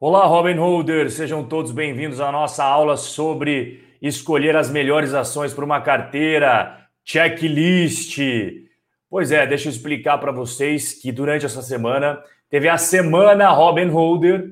Olá, Robin Holder, sejam todos bem-vindos à nossa aula sobre escolher as melhores ações para uma carteira, checklist. Pois é, deixa eu explicar para vocês que durante essa semana teve a semana Robin Holder.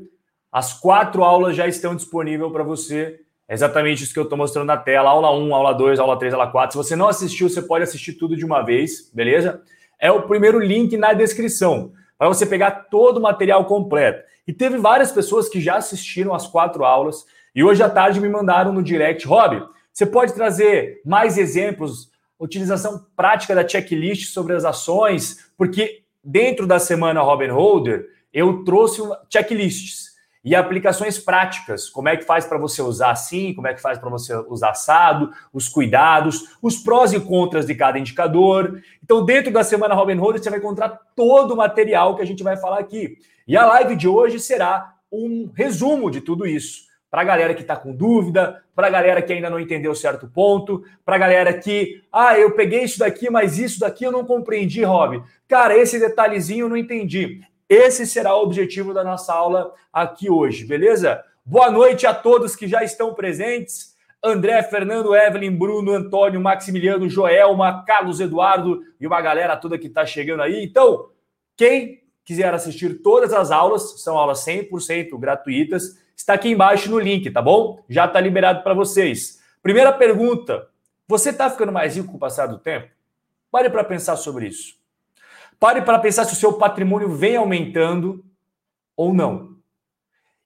As quatro aulas já estão disponíveis para você. É exatamente isso que eu estou mostrando na tela: aula 1, aula 2, aula 3, aula 4. Se você não assistiu, você pode assistir tudo de uma vez, beleza? É o primeiro link na descrição para você pegar todo o material completo. E teve várias pessoas que já assistiram as quatro aulas e hoje à tarde me mandaram no direct, Rob, você pode trazer mais exemplos, utilização prática da checklist sobre as ações, porque dentro da semana Robin Holder eu trouxe checklists e aplicações práticas. Como é que faz para você usar assim, como é que faz para você usar assado, os cuidados, os prós e contras de cada indicador. Então, dentro da semana Robin Hood, você vai encontrar todo o material que a gente vai falar aqui. E a live de hoje será um resumo de tudo isso. Para a galera que está com dúvida, para a galera que ainda não entendeu certo ponto, para a galera que, ah, eu peguei isso daqui, mas isso daqui eu não compreendi, Rob. Cara, esse detalhezinho eu não entendi. Esse será o objetivo da nossa aula aqui hoje, beleza? Boa noite a todos que já estão presentes. André, Fernando, Evelyn, Bruno, Antônio, Maximiliano, Joelma, Carlos Eduardo e uma galera toda que está chegando aí. Então, quem quiser assistir todas as aulas, são aulas 100% gratuitas, está aqui embaixo no link, tá bom? Já está liberado para vocês. Primeira pergunta: você está ficando mais rico com o passar do tempo? Pare para pensar sobre isso. Pare para pensar se o seu patrimônio vem aumentando ou não.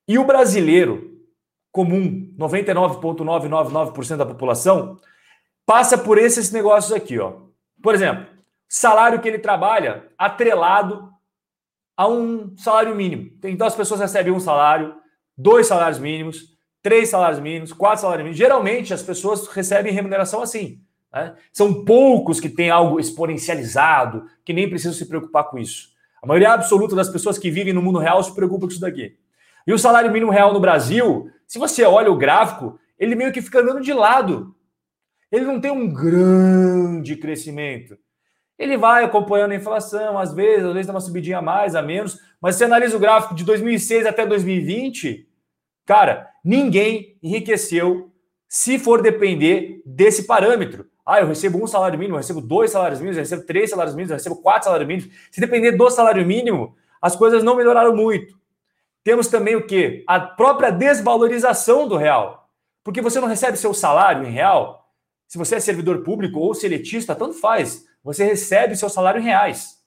E o brasileiro comum, 99,999% da população, passa por esses negócios aqui, ó. Por exemplo, salário que ele trabalha atrelado a um salário mínimo. Então as pessoas recebem um salário, dois salários mínimos, três salários mínimos, quatro salários mínimos. Geralmente as pessoas recebem remuneração assim. Né? São poucos que têm algo exponencializado, que nem precisam se preocupar com isso. A maioria absoluta das pessoas que vivem no mundo real se preocupa com isso daqui. E o salário mínimo real no Brasil, se você olha o gráfico, ele meio que fica andando de lado. Ele não tem um grande crescimento. Ele vai acompanhando a inflação, às vezes, às vezes dá uma subidinha a mais, a menos, mas você analisa o gráfico de 2006 até 2020, cara, ninguém enriqueceu se for depender desse parâmetro. Ah, eu recebo um salário mínimo, eu recebo dois salários mínimos, eu recebo três salários mínimos, eu recebo quatro salários mínimos. Se depender do salário mínimo, as coisas não melhoraram muito. Temos também o quê? A própria desvalorização do real. Porque você não recebe seu salário em real. Se você é servidor público ou seletista, tanto faz. Você recebe seu salário em reais.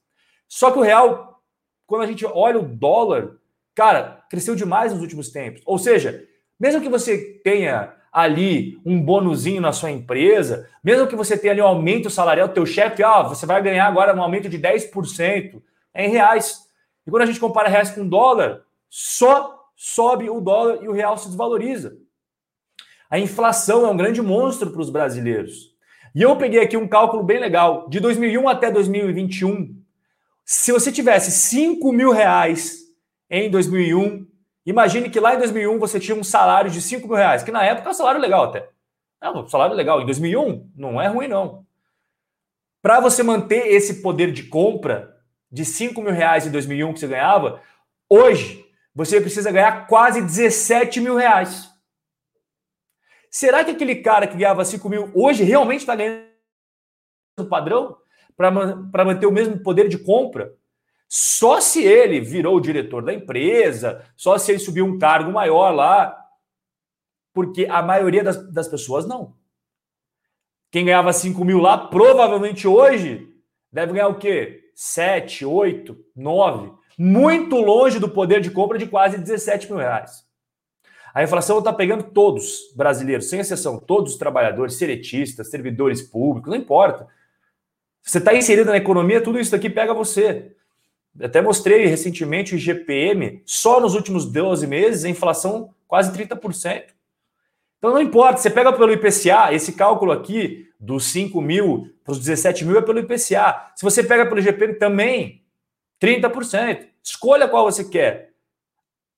Só que o real, quando a gente olha o dólar, cara, cresceu demais nos últimos tempos. Ou seja, mesmo que você tenha ali um bônusinho na sua empresa, mesmo que você tenha ali um aumento salarial, teu chefe, ah, você vai ganhar agora um aumento de 10%, é em reais. E quando a gente compara reais com dólar, só sobe o dólar e o real se desvaloriza. A inflação é um grande monstro para os brasileiros. E eu peguei aqui um cálculo bem legal. De 2001 até 2021, se você tivesse 5 mil reais em 2001, Imagine que lá em 2001 você tinha um salário de 5 mil reais, que na época é um salário legal até. É um salário legal. Em 2001 não é ruim, não. Para você manter esse poder de compra de 5 mil reais em 2001 que você ganhava, hoje você precisa ganhar quase 17 mil reais. Será que aquele cara que ganhava 5 mil hoje realmente está ganhando o padrão para manter o mesmo poder de compra? Só se ele virou o diretor da empresa, só se ele subiu um cargo maior lá, porque a maioria das, das pessoas não. Quem ganhava 5 mil lá, provavelmente hoje, deve ganhar o quê? 7, 8, 9. Muito longe do poder de compra de quase 17 mil reais. A inflação está pegando todos brasileiros, sem exceção, todos os trabalhadores, seretistas, servidores públicos, não importa. Você está inserido na economia, tudo isso aqui pega você. Até mostrei recentemente o IGPM, só nos últimos 12 meses, a inflação quase 30%. Então não importa, você pega pelo IPCA, esse cálculo aqui dos 5 mil para os 17 mil é pelo IPCA. Se você pega pelo IGPM também, 30%. Escolha qual você quer.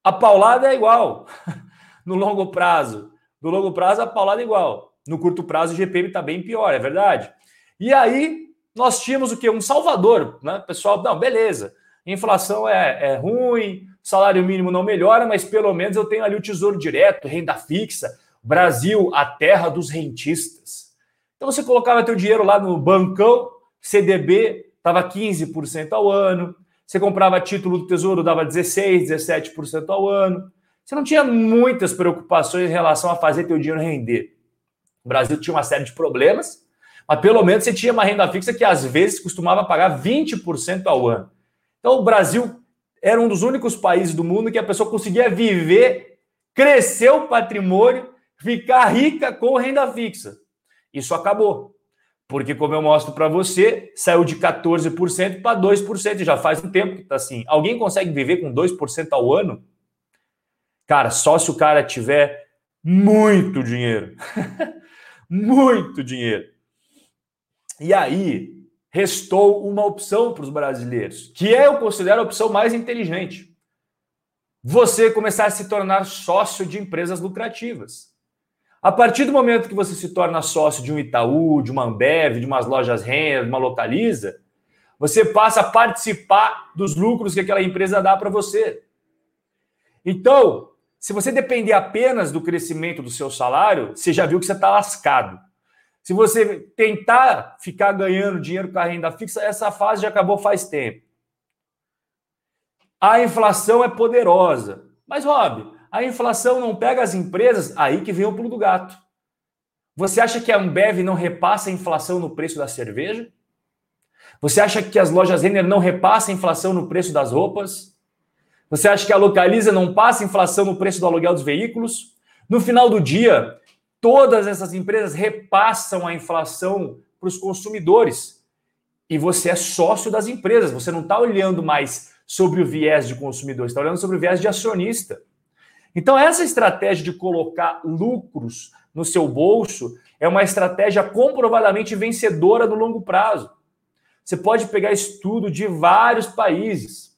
A paulada é igual no longo prazo. No longo prazo, a paulada é igual. No curto prazo, o IGPM está bem pior, é verdade. E aí, nós tínhamos o que? Um salvador, né? Pessoal, não, beleza inflação é, é ruim, salário mínimo não melhora, mas pelo menos eu tenho ali o tesouro direto, renda fixa. Brasil, a terra dos rentistas. Então você colocava teu dinheiro lá no bancão, CDB, estava 15% ao ano. Você comprava título do Tesouro, dava 16, 17% ao ano. Você não tinha muitas preocupações em relação a fazer teu dinheiro render. O Brasil tinha uma série de problemas, mas pelo menos você tinha uma renda fixa que às vezes costumava pagar 20% ao ano. Então o Brasil era um dos únicos países do mundo que a pessoa conseguia viver, crescer o patrimônio, ficar rica com renda fixa. Isso acabou. Porque, como eu mostro para você, saiu de 14% para 2%. Já faz um tempo que está assim. Alguém consegue viver com 2% ao ano? Cara, só se o cara tiver muito dinheiro. muito dinheiro. E aí, restou uma opção para os brasileiros, que eu considero a opção mais inteligente. Você começar a se tornar sócio de empresas lucrativas. A partir do momento que você se torna sócio de um Itaú, de uma Ambev, de umas lojas Renner, de uma Localiza, você passa a participar dos lucros que aquela empresa dá para você. Então, se você depender apenas do crescimento do seu salário, você já viu que você está lascado. Se você tentar ficar ganhando dinheiro com a renda fixa, essa fase já acabou faz tempo. A inflação é poderosa. Mas, Rob, a inflação não pega as empresas, aí que vem o pulo do gato. Você acha que a Ambev não repassa a inflação no preço da cerveja? Você acha que as lojas Renner não repassam a inflação no preço das roupas? Você acha que a Localiza não passa a inflação no preço do aluguel dos veículos? No final do dia, Todas essas empresas repassam a inflação para os consumidores. E você é sócio das empresas, você não está olhando mais sobre o viés de consumidor, está olhando sobre o viés de acionista. Então, essa estratégia de colocar lucros no seu bolso é uma estratégia comprovadamente vencedora no longo prazo. Você pode pegar estudo de vários países.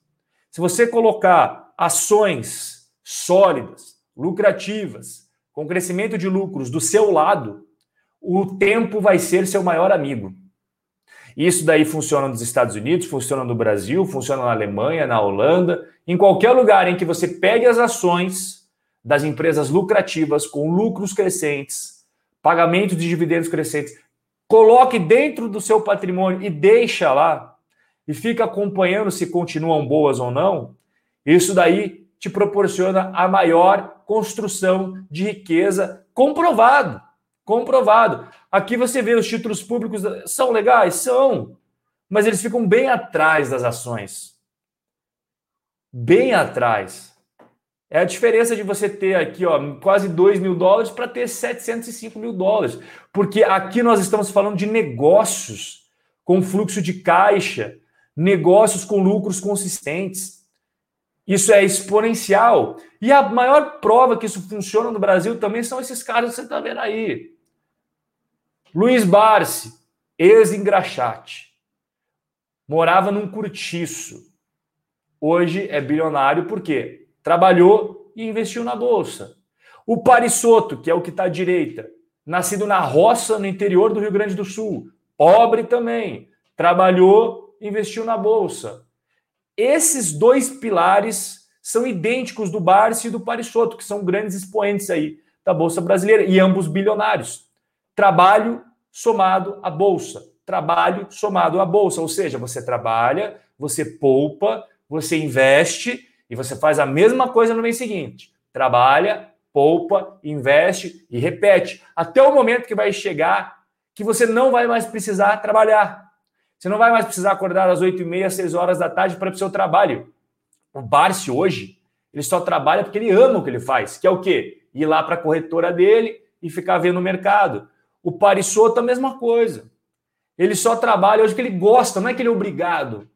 Se você colocar ações sólidas, lucrativas, com crescimento de lucros do seu lado, o tempo vai ser seu maior amigo. Isso daí funciona nos Estados Unidos, funciona no Brasil, funciona na Alemanha, na Holanda, em qualquer lugar em que você pegue as ações das empresas lucrativas com lucros crescentes, pagamento de dividendos crescentes, coloque dentro do seu patrimônio e deixa lá e fica acompanhando se continuam boas ou não. Isso daí te proporciona a maior construção de riqueza comprovado. Comprovado. Aqui você vê os títulos públicos são legais? São. Mas eles ficam bem atrás das ações. Bem atrás. É a diferença de você ter aqui ó, quase 2 mil dólares para ter 705 mil dólares. Porque aqui nós estamos falando de negócios com fluxo de caixa, negócios com lucros consistentes. Isso é exponencial. E a maior prova que isso funciona no Brasil também são esses caras que você está vendo aí. Luiz Barsi, ex-engraxate, morava num curtiço. Hoje é bilionário porque trabalhou e investiu na bolsa. O Parisotto, que é o que está à direita, nascido na roça no interior do Rio Grande do Sul, pobre também, trabalhou, investiu na bolsa. Esses dois pilares são idênticos do Barsi e do Parisotto, que são grandes expoentes aí da Bolsa Brasileira, e ambos bilionários. Trabalho somado à Bolsa. Trabalho somado à Bolsa. Ou seja, você trabalha, você poupa, você investe e você faz a mesma coisa no mês seguinte. Trabalha, poupa, investe e repete. Até o momento que vai chegar que você não vai mais precisar trabalhar. Você não vai mais precisar acordar às 8 e meia, 6 horas da tarde para ir para o seu trabalho. O Barsi hoje, ele só trabalha porque ele ama o que ele faz, que é o quê? Ir lá para a corretora dele e ficar vendo o mercado. O Parisotto, a mesma coisa. Ele só trabalha hoje porque ele gosta, não é que ele é obrigado.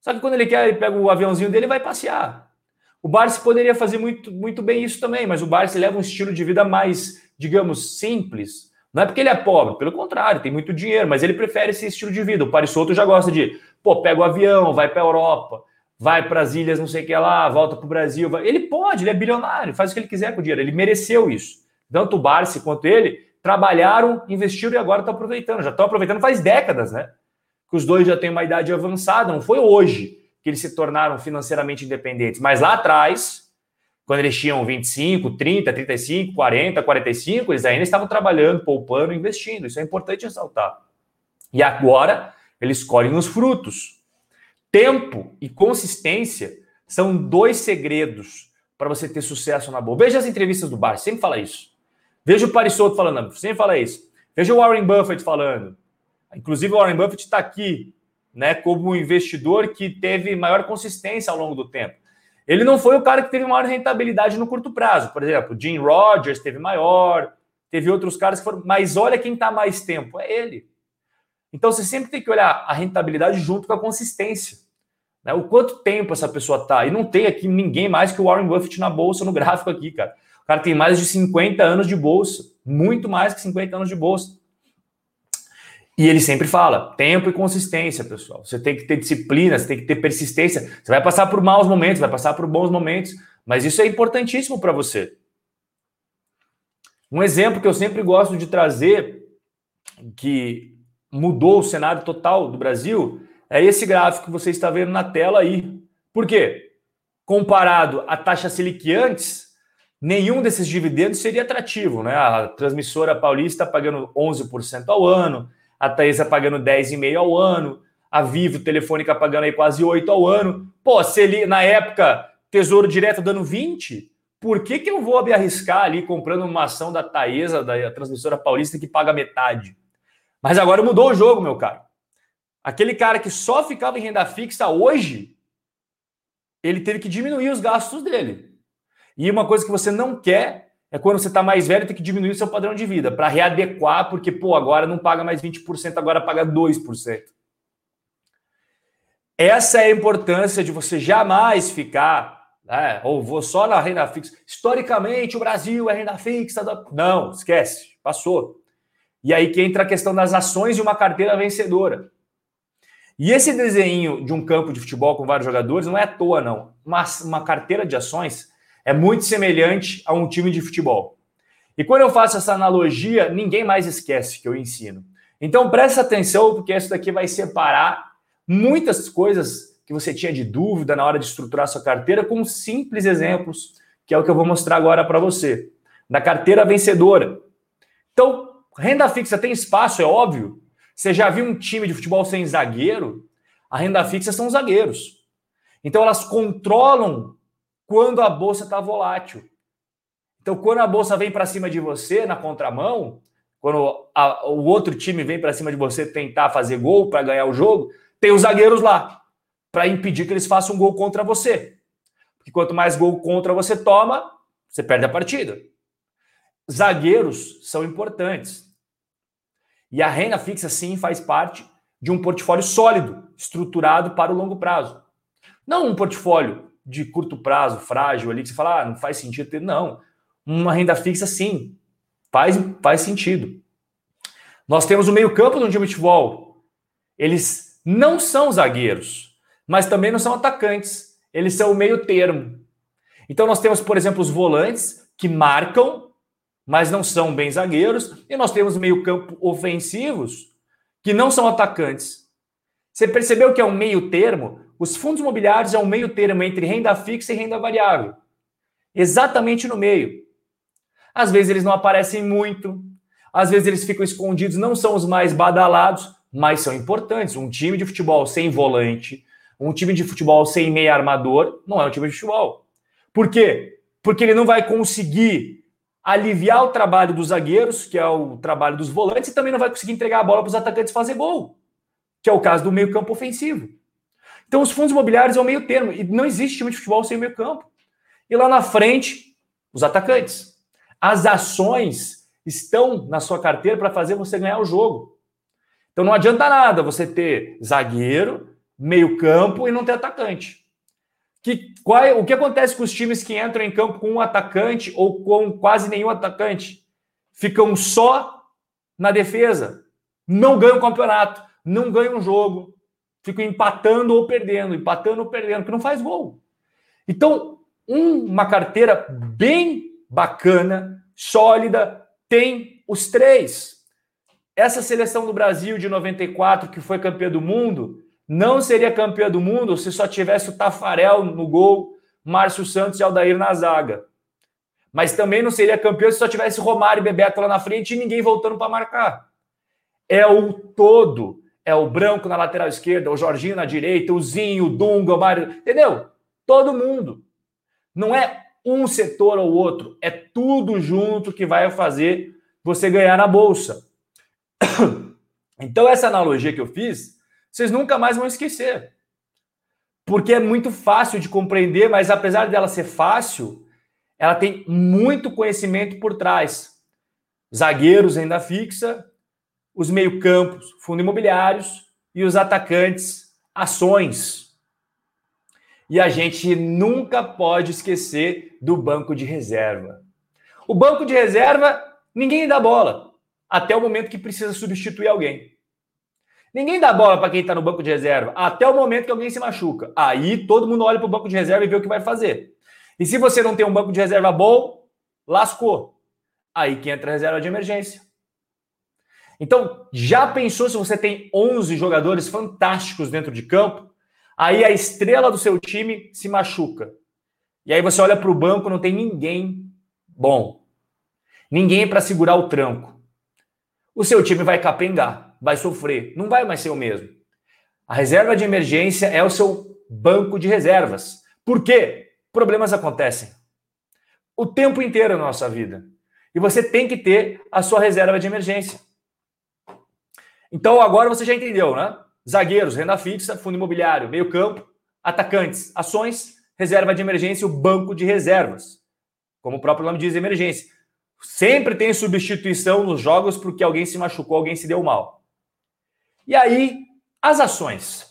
Só que quando ele quer, ele pega o aviãozinho dele e vai passear. O Barsi poderia fazer muito, muito bem isso também, mas o Barsi leva um estilo de vida mais, digamos, simples, não é porque ele é pobre, pelo contrário, tem muito dinheiro, mas ele prefere esse estilo de vida. O Parisotto já gosta de, pô, pega o avião, vai para a Europa, vai para as ilhas, não sei o que lá, volta para o Brasil. Vai... Ele pode, ele é bilionário, faz o que ele quiser com o dinheiro, ele mereceu isso. Tanto o Barsi quanto ele trabalharam, investiram e agora estão aproveitando. Já estão aproveitando faz décadas, né? Que os dois já têm uma idade avançada, não foi hoje que eles se tornaram financeiramente independentes. Mas lá atrás, quando eles tinham 25, 30, 35, 40, 45, eles ainda estavam trabalhando, poupando, investindo. Isso é importante ressaltar. E agora eles colhem os frutos. Tempo e consistência são dois segredos para você ter sucesso na boa. Veja as entrevistas do Bar, sempre fala isso. Veja o Parisotto falando, sempre fala isso. Veja o Warren Buffett falando. Inclusive, o Warren Buffett está aqui, né, como um investidor que teve maior consistência ao longo do tempo. Ele não foi o cara que teve maior rentabilidade no curto prazo. Por exemplo, Jim Rogers teve maior, teve outros caras que foram. Mas olha quem está mais tempo, é ele. Então você sempre tem que olhar a rentabilidade junto com a consistência. Né? O quanto tempo essa pessoa está. E não tem aqui ninguém mais que o Warren Buffett na bolsa, no gráfico aqui, cara. O cara tem mais de 50 anos de bolsa. Muito mais que 50 anos de bolsa. E ele sempre fala: tempo e consistência, pessoal. Você tem que ter disciplina, você tem que ter persistência. Você vai passar por maus momentos, vai passar por bons momentos, mas isso é importantíssimo para você. Um exemplo que eu sempre gosto de trazer, que mudou o cenário total do Brasil, é esse gráfico que você está vendo na tela aí. Por quê? Comparado à taxa Selic antes, nenhum desses dividendos seria atrativo, né? A transmissora paulista pagando 11% ao ano, a Taesa pagando 10,5% ao ano, a Vivo Telefônica pagando aí quase 8% ao ano. Pô, se ele, na época, Tesouro Direto dando 20%, por que, que eu vou me arriscar ali comprando uma ação da Taesa, da transmissora paulista, que paga metade? Mas agora mudou o jogo, meu caro. Aquele cara que só ficava em renda fixa hoje, ele teve que diminuir os gastos dele. E uma coisa que você não quer é quando você está mais velho ter que diminuir o seu padrão de vida para readequar, porque, pô, agora não paga mais 20%, agora paga 2%. Essa é a importância de você jamais ficar, né, ou vou só na renda fixa. Historicamente, o Brasil é renda fixa. Não, esquece, passou. E aí que entra a questão das ações de uma carteira vencedora. E esse desenho de um campo de futebol com vários jogadores não é à toa, não. Uma, uma carteira de ações é muito semelhante a um time de futebol. E quando eu faço essa analogia, ninguém mais esquece que eu ensino. Então presta atenção, porque isso daqui vai separar muitas coisas que você tinha de dúvida na hora de estruturar sua carteira com simples exemplos, que é o que eu vou mostrar agora para você. Da carteira vencedora. Então, renda fixa tem espaço, é óbvio, você já viu um time de futebol sem zagueiro? A renda fixa são os zagueiros. Então elas controlam quando a bolsa está volátil. Então, quando a bolsa vem para cima de você na contramão, quando a, o outro time vem para cima de você tentar fazer gol para ganhar o jogo, tem os zagueiros lá para impedir que eles façam um gol contra você. Porque quanto mais gol contra você toma, você perde a partida. Zagueiros são importantes. E a renda fixa, sim, faz parte de um portfólio sólido, estruturado para o longo prazo. Não um portfólio de curto prazo, frágil ali, que você fala, ah, não faz sentido ter. Não. Uma renda fixa, sim, faz, faz sentido. Nós temos o meio-campo no time de futebol. Eles não são zagueiros, mas também não são atacantes. Eles são o meio termo. Então nós temos, por exemplo, os volantes que marcam mas não são bem zagueiros, e nós temos meio-campo ofensivos que não são atacantes. Você percebeu que é um meio termo? Os fundos imobiliários é um meio termo entre renda fixa e renda variável. Exatamente no meio. Às vezes eles não aparecem muito, às vezes eles ficam escondidos, não são os mais badalados, mas são importantes. Um time de futebol sem volante, um time de futebol sem meio armador, não é um time de futebol. Por quê? Porque ele não vai conseguir aliviar o trabalho dos zagueiros, que é o trabalho dos volantes, e também não vai conseguir entregar a bola para os atacantes fazer gol, que é o caso do meio-campo ofensivo. Então, os fundos imobiliários é o meio termo, e não existe time de futebol sem meio-campo. E lá na frente, os atacantes. As ações estão na sua carteira para fazer você ganhar o jogo. Então não adianta nada você ter zagueiro, meio-campo e não ter atacante. Que, qual é, o que acontece com os times que entram em campo com um atacante ou com quase nenhum atacante? Ficam só na defesa, não ganham o campeonato, não ganham jogo, ficam empatando ou perdendo, empatando ou perdendo, que não faz gol. Então, um, uma carteira bem bacana, sólida, tem os três. Essa seleção do Brasil de 94, que foi campeã do mundo, não seria campeã do mundo se só tivesse o Tafarel no gol, Márcio Santos e Aldair na zaga. Mas também não seria campeão se só tivesse Romário e Bebeto lá na frente e ninguém voltando para marcar. É o todo. É o Branco na lateral esquerda, o Jorginho na direita, o Zinho, o Dunga, o Mário. Entendeu? Todo mundo. Não é um setor ou outro. É tudo junto que vai fazer você ganhar na bolsa. Então, essa analogia que eu fiz, vocês nunca mais vão esquecer. Porque é muito fácil de compreender, mas apesar dela ser fácil, ela tem muito conhecimento por trás. Zagueiros, renda fixa, os meio-campos, fundo imobiliários e os atacantes, ações. E a gente nunca pode esquecer do banco de reserva. O banco de reserva, ninguém dá bola até o momento que precisa substituir alguém. Ninguém dá bola para quem está no banco de reserva até o momento que alguém se machuca. Aí todo mundo olha para o banco de reserva e vê o que vai fazer. E se você não tem um banco de reserva bom, lascou. Aí que entra a reserva de emergência. Então, já pensou se você tem 11 jogadores fantásticos dentro de campo? Aí a estrela do seu time se machuca. E aí você olha para o banco, não tem ninguém bom. Ninguém para segurar o tranco o seu time vai capengar, vai sofrer, não vai mais ser o mesmo. A reserva de emergência é o seu banco de reservas. Por quê? Problemas acontecem o tempo inteiro na nossa vida. E você tem que ter a sua reserva de emergência. Então agora você já entendeu, né? Zagueiros, renda fixa, fundo imobiliário, meio-campo, atacantes, ações, reserva de emergência, o banco de reservas. Como o próprio nome diz, emergência. Sempre tem substituição nos jogos porque alguém se machucou, alguém se deu mal. E aí, as ações,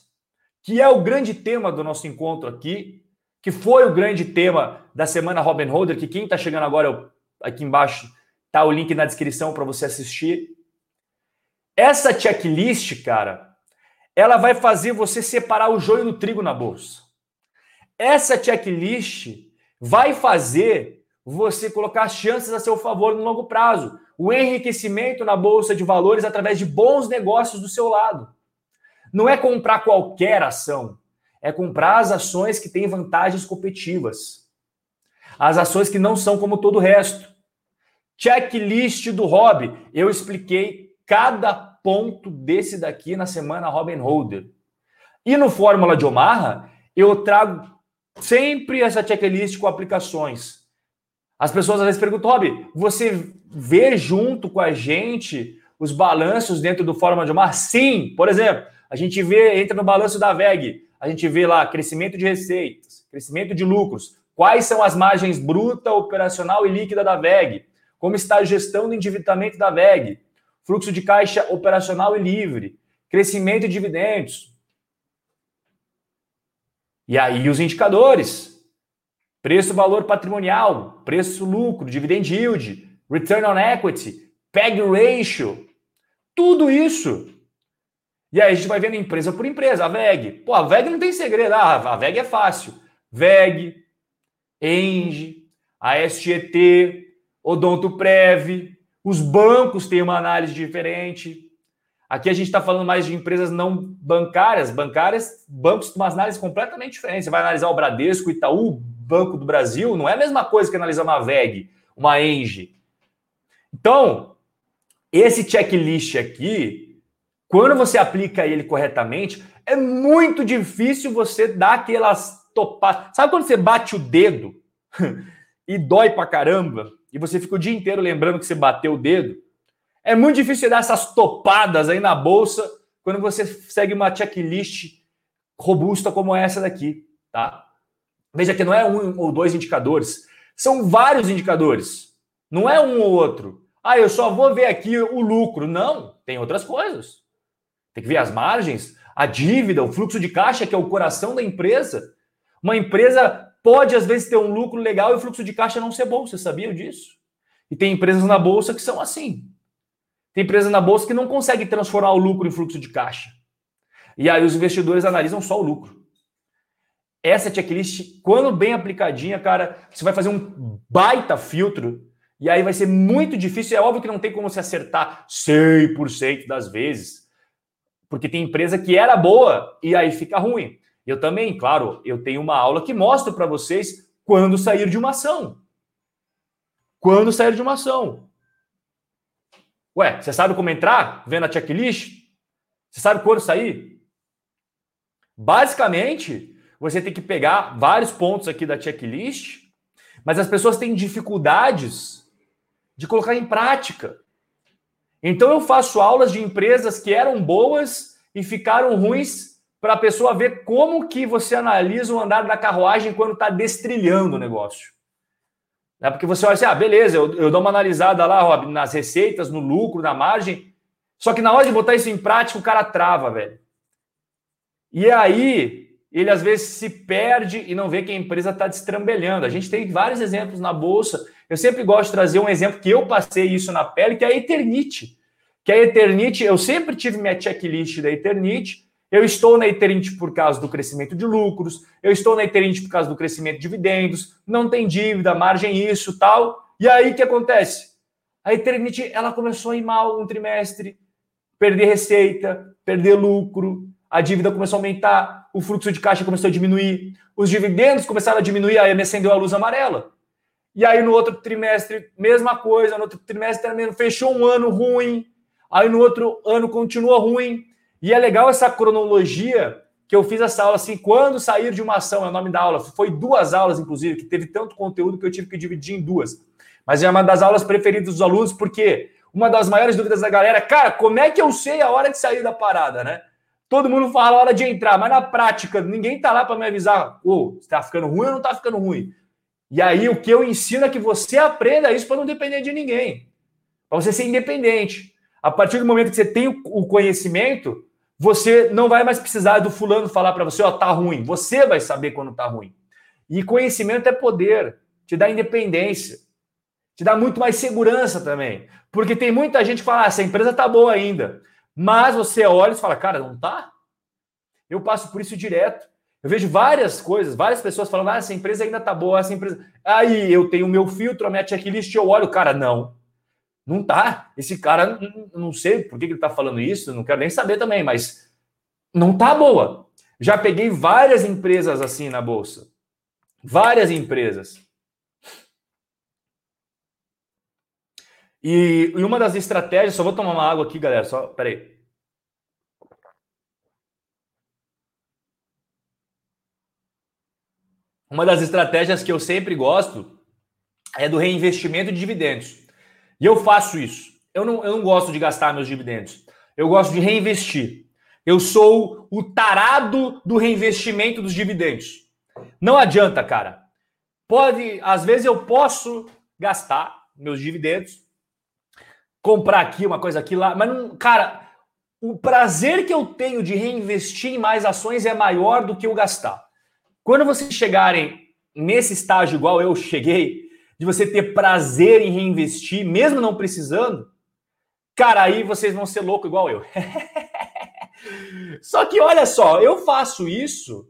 que é o grande tema do nosso encontro aqui, que foi o grande tema da semana Robin Holder, que quem está chegando agora, aqui embaixo, tá o link na descrição para você assistir. Essa checklist, cara, ela vai fazer você separar o joio do trigo na bolsa. Essa checklist vai fazer você colocar as chances a seu favor no longo prazo. O enriquecimento na bolsa de valores através de bons negócios do seu lado. Não é comprar qualquer ação, é comprar as ações que têm vantagens competitivas. As ações que não são como todo o resto. Checklist do hobby. Eu expliquei cada ponto desse daqui na semana Robin Holder. E no Fórmula de Omaha, eu trago sempre essa checklist com aplicações. As pessoas às vezes perguntam, Rob, você vê junto com a gente os balanços dentro do Fórmula de Mar? Sim, por exemplo, a gente vê, entra no balanço da VEG, a gente vê lá crescimento de receitas, crescimento de lucros, quais são as margens bruta, operacional e líquida da VEG, como está a gestão do endividamento da VEG, fluxo de caixa operacional e livre, crescimento de dividendos. E aí os indicadores, preço valor patrimonial, preço lucro, dividend yield, return on equity, PEG ratio, tudo isso. E aí a gente vai vendo empresa por empresa, a VEG. Pô, a VEG não tem segredo, ah, a VEG é fácil. VEG, Engie, a SGT, Odonto Prev, os bancos têm uma análise diferente. Aqui a gente está falando mais de empresas não bancárias. Bancárias, bancos têm uma análise completamente diferente. Você vai analisar o Bradesco, Itaú, Banco do Brasil, não é a mesma coisa que analisar uma VEG, uma ENGE. Então, esse checklist aqui, quando você aplica ele corretamente, é muito difícil você dar aquelas topadas. Sabe quando você bate o dedo e dói pra caramba? E você fica o dia inteiro lembrando que você bateu o dedo? É muito difícil dar essas topadas aí na bolsa quando você segue uma checklist robusta como essa daqui, tá? Veja que não é um ou dois indicadores, são vários indicadores. Não é um ou outro. Ah, eu só vou ver aqui o lucro. Não, tem outras coisas. Tem que ver as margens, a dívida, o fluxo de caixa, que é o coração da empresa. Uma empresa pode, às vezes, ter um lucro legal e o fluxo de caixa não ser bom. Você sabia disso? E tem empresas na bolsa que são assim. Tem empresas na bolsa que não conseguem transformar o lucro em fluxo de caixa. E aí os investidores analisam só o lucro essa checklist, quando bem aplicadinha, cara, você vai fazer um baita filtro e aí vai ser muito difícil. É óbvio que não tem como se acertar 100% das vezes. Porque tem empresa que era boa e aí fica ruim. Eu também, claro, eu tenho uma aula que mostra para vocês quando sair de uma ação. Quando sair de uma ação. Ué, você sabe como entrar? Vendo a checklist? Você sabe quando sair? Basicamente, você tem que pegar vários pontos aqui da checklist, mas as pessoas têm dificuldades de colocar em prática. Então eu faço aulas de empresas que eram boas e ficaram ruins para a pessoa ver como que você analisa o andar da carruagem quando está destrilhando o negócio. É porque você olha assim, ah, beleza, eu, eu dou uma analisada lá, Rob, nas receitas, no lucro, na margem, só que na hora de botar isso em prática, o cara trava, velho. E aí, ele às vezes se perde e não vê que a empresa está destrambelhando. A gente tem vários exemplos na bolsa. Eu sempre gosto de trazer um exemplo que eu passei isso na pele, que é a Eternite. Que a Eternite, eu sempre tive minha checklist da Eternite. Eu estou na Eternite por causa do crescimento de lucros, eu estou na Eternite por causa do crescimento de dividendos, não tem dívida, margem isso, tal. E aí o que acontece? A Eternite, ela começou a ir mal um trimestre, perder receita, perder lucro, a dívida começou a aumentar, o fluxo de caixa começou a diminuir, os dividendos começaram a diminuir, aí me acendeu a luz amarela. E aí no outro trimestre, mesma coisa, no outro trimestre também fechou um ano ruim, aí no outro ano continua ruim. E é legal essa cronologia que eu fiz essa aula assim, quando sair de uma ação, é o nome da aula. Foi duas aulas, inclusive, que teve tanto conteúdo que eu tive que dividir em duas. Mas é uma das aulas preferidas dos alunos, porque uma das maiores dúvidas da galera, cara, como é que eu sei a hora de sair da parada, né? Todo mundo fala a hora de entrar, mas na prática, ninguém tá lá para me avisar, ô, oh, está ficando ruim ou não está ficando ruim. E aí o que eu ensino é que você aprenda isso para não depender de ninguém. Para você ser independente. A partir do momento que você tem o conhecimento, você não vai mais precisar do fulano falar para você, ó, tá ruim. Você vai saber quando tá ruim. E conhecimento é poder, te dá independência, te dá muito mais segurança também. Porque tem muita gente que fala, ah, essa empresa tá boa ainda. Mas você olha e fala, cara, não tá? Eu passo por isso direto. Eu vejo várias coisas, várias pessoas falando, ah, essa empresa ainda tá boa, essa empresa. Aí eu tenho o meu filtro, a minha checklist, eu olho, cara, não. Não tá. Esse cara, não sei por que ele tá falando isso, não quero nem saber também, mas não tá boa. Já peguei várias empresas assim na bolsa. Várias empresas. E, e uma das estratégias, só vou tomar uma água aqui, galera, só, peraí. Uma das estratégias que eu sempre gosto é do reinvestimento de dividendos. E eu faço isso. Eu não, eu não gosto de gastar meus dividendos. Eu gosto de reinvestir. Eu sou o tarado do reinvestimento dos dividendos. Não adianta, cara. Pode, às vezes eu posso gastar meus dividendos, comprar aqui uma coisa aqui lá, mas não, cara, o prazer que eu tenho de reinvestir em mais ações é maior do que eu gastar. Quando vocês chegarem nesse estágio igual eu cheguei, de você ter prazer em reinvestir, mesmo não precisando, cara, aí vocês vão ser louco igual eu. só que olha só, eu faço isso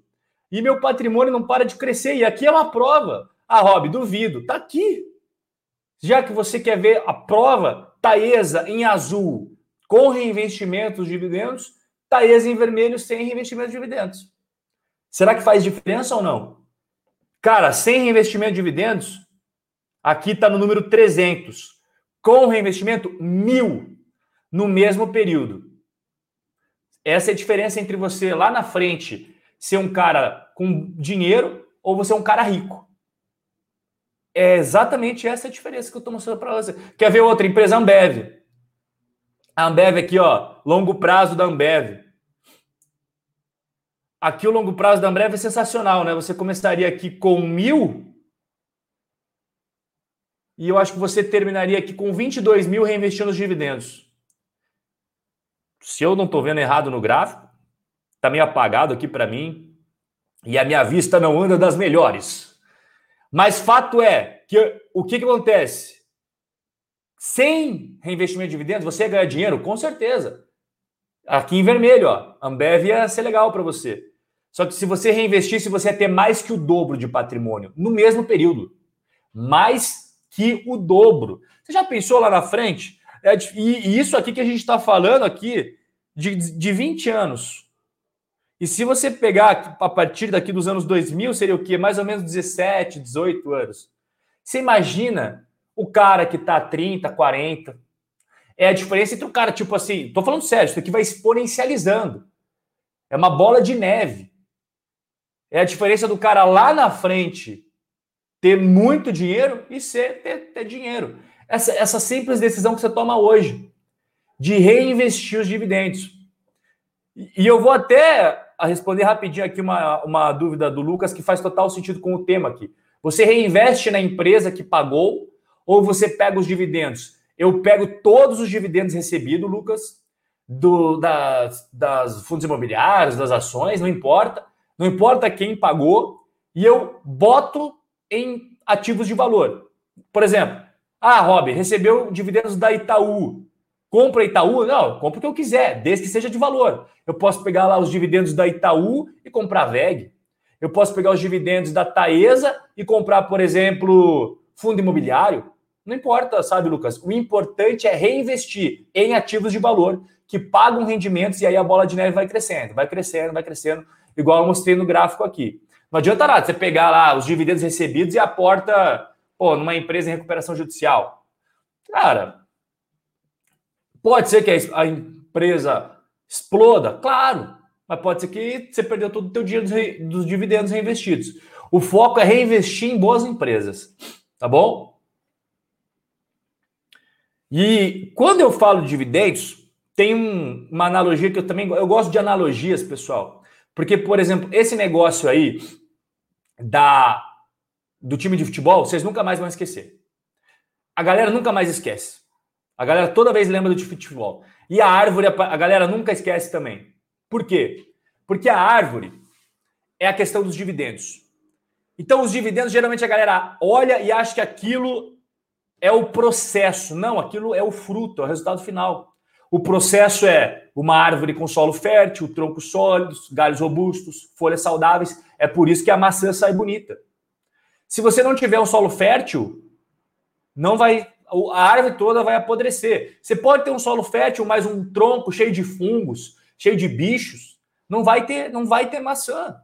e meu patrimônio não para de crescer. E aqui é uma prova. Ah, Rob, duvido. Tá aqui. Já que você quer ver a prova, Taesa em azul com reinvestimento dos dividendos, Taesa em vermelho sem reinvestimento de dividendos. Será que faz diferença ou não? Cara, sem reinvestimento de dividendos, aqui está no número 300. Com reinvestimento, mil no mesmo período. Essa é a diferença entre você lá na frente ser um cara com dinheiro ou você é um cara rico. É exatamente essa a diferença que eu estou mostrando para você. Quer ver outra empresa? Ambev. A Ambev aqui, ó, longo prazo da Ambev. Aqui o longo prazo da Ambev é sensacional, né? Você começaria aqui com mil e eu acho que você terminaria aqui com 22 mil reinvestindo os dividendos. Se eu não estou vendo errado no gráfico, está meio apagado aqui para mim e a minha vista não anda das melhores. Mas fato é que o que, que acontece? Sem reinvestimento de dividendos, você ia ganhar dinheiro? Com certeza. Aqui em vermelho, ó, Ambev ia ser legal para você. Só que se você reinvestisse, você ia ter mais que o dobro de patrimônio no mesmo período. Mais que o dobro. Você já pensou lá na frente? É, e isso aqui que a gente está falando aqui de, de 20 anos. E se você pegar a partir daqui dos anos 2000, seria o quê? Mais ou menos 17, 18 anos. Você imagina o cara que está 30, 40. É a diferença entre o cara, tipo assim, tô falando sério, isso aqui vai exponencializando. É uma bola de neve. É a diferença do cara lá na frente ter muito dinheiro e ser ter, ter dinheiro. Essa, essa simples decisão que você toma hoje de reinvestir os dividendos. E eu vou até responder rapidinho aqui uma, uma dúvida do Lucas que faz total sentido com o tema aqui. Você reinveste na empresa que pagou ou você pega os dividendos? Eu pego todos os dividendos recebidos, Lucas, do, das, das fundos imobiliários, das ações, não importa. Não importa quem pagou, e eu boto em ativos de valor. Por exemplo, ah, Rob, recebeu dividendos da Itaú. Compra Itaú? Não, compra o que eu quiser, desde que seja de valor. Eu posso pegar lá os dividendos da Itaú e comprar VEG. Eu posso pegar os dividendos da Taesa e comprar, por exemplo, fundo imobiliário. Não importa, sabe, Lucas? O importante é reinvestir em ativos de valor que pagam rendimentos e aí a bola de neve vai crescendo, vai crescendo, vai crescendo, igual eu mostrei no gráfico aqui. Não adianta nada você pegar lá os dividendos recebidos e aporta pô, numa empresa em recuperação judicial. Cara, pode ser que a empresa exploda, claro, mas pode ser que você perdeu todo o teu dinheiro dos dividendos reinvestidos. O foco é reinvestir em boas empresas, tá bom? E quando eu falo de dividendos, tem um, uma analogia que eu também eu gosto de analogias, pessoal. Porque, por exemplo, esse negócio aí da do time de futebol, vocês nunca mais vão esquecer. A galera nunca mais esquece. A galera toda vez lembra do futebol. E a árvore, a galera nunca esquece também. Por quê? Porque a árvore é a questão dos dividendos. Então, os dividendos, geralmente a galera olha e acha que aquilo é o processo. Não, aquilo é o fruto, é o resultado final. O processo é uma árvore com solo fértil, troncos sólidos, galhos robustos, folhas saudáveis. É por isso que a maçã sai bonita. Se você não tiver um solo fértil, não vai a árvore toda vai apodrecer. Você pode ter um solo fértil, mas um tronco cheio de fungos, cheio de bichos, não vai ter, não vai ter maçã.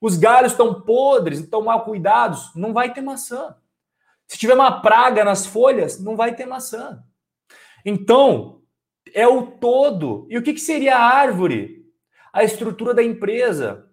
Os galhos estão podres, estão mal cuidados, não vai ter maçã. Se tiver uma praga nas folhas, não vai ter maçã. Então, é o todo. E o que, que seria a árvore? A estrutura da empresa.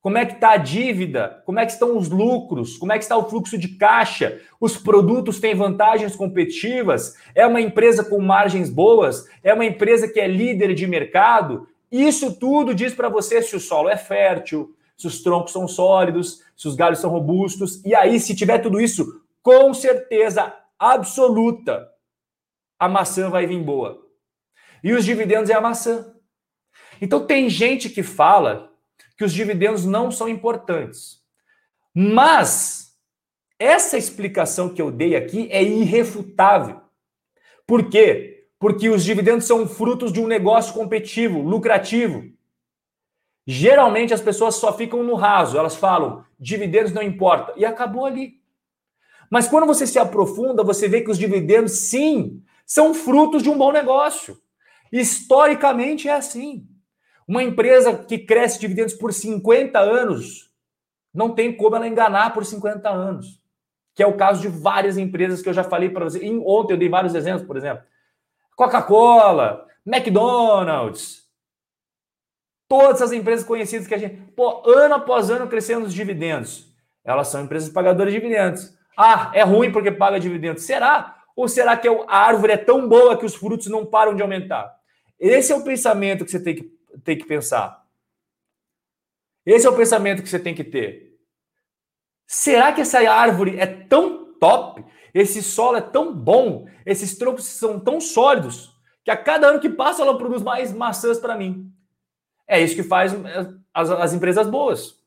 Como é que está a dívida? Como é que estão os lucros? Como é que está o fluxo de caixa? Os produtos têm vantagens competitivas? É uma empresa com margens boas? É uma empresa que é líder de mercado? Isso tudo diz para você se o solo é fértil, se os troncos são sólidos, se os galhos são robustos. E aí, se tiver tudo isso, com certeza absoluta, a maçã vai vir boa. E os dividendos é a maçã. Então tem gente que fala que os dividendos não são importantes. Mas essa explicação que eu dei aqui é irrefutável. Por quê? Porque os dividendos são frutos de um negócio competitivo, lucrativo. Geralmente as pessoas só ficam no raso, elas falam, dividendos não importa, e acabou ali. Mas quando você se aprofunda, você vê que os dividendos, sim, são frutos de um bom negócio. Historicamente é assim. Uma empresa que cresce dividendos por 50 anos, não tem como ela enganar por 50 anos. Que é o caso de várias empresas que eu já falei para você. Ontem eu dei vários exemplos, por exemplo. Coca-Cola, McDonald's, todas as empresas conhecidas que a gente, pô, ano após ano crescendo os dividendos. Elas são empresas pagadoras de dividendos. Ah, é ruim porque paga dividendos. Será? Ou será que a árvore é tão boa que os frutos não param de aumentar? Esse é o pensamento que você tem que tem que pensar. Esse é o pensamento que você tem que ter. Será que essa árvore é tão top? Esse solo é tão bom? Esses troncos são tão sólidos que a cada ano que passa ela produz mais maçãs para mim. É isso que faz as, as empresas boas.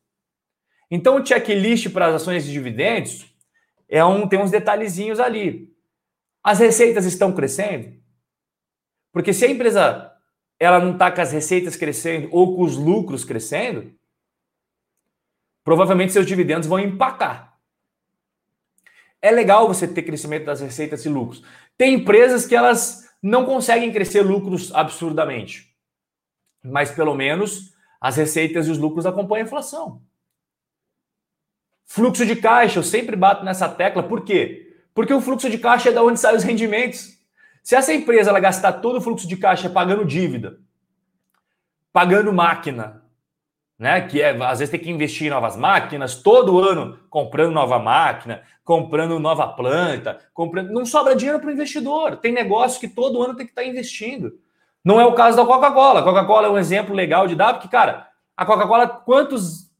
Então o checklist para as ações de dividendos é um, tem uns detalhezinhos ali. As receitas estão crescendo? Porque se a empresa ela não está com as receitas crescendo ou com os lucros crescendo, provavelmente seus dividendos vão empacar. É legal você ter crescimento das receitas e lucros. Tem empresas que elas não conseguem crescer lucros absurdamente. mas pelo menos as receitas e os lucros acompanham a inflação. Fluxo de caixa, eu sempre bato nessa tecla, por quê? Porque o fluxo de caixa é da onde saem os rendimentos. Se essa empresa ela gastar todo o fluxo de caixa pagando dívida, pagando máquina, né? Que é, às vezes tem que investir em novas máquinas, todo ano comprando nova máquina, comprando nova planta, comprando. Não sobra dinheiro para o investidor. Tem negócio que todo ano tem que estar tá investindo. Não é o caso da Coca-Cola. Coca-Cola é um exemplo legal de dar, porque, cara, a Coca-Cola, quantos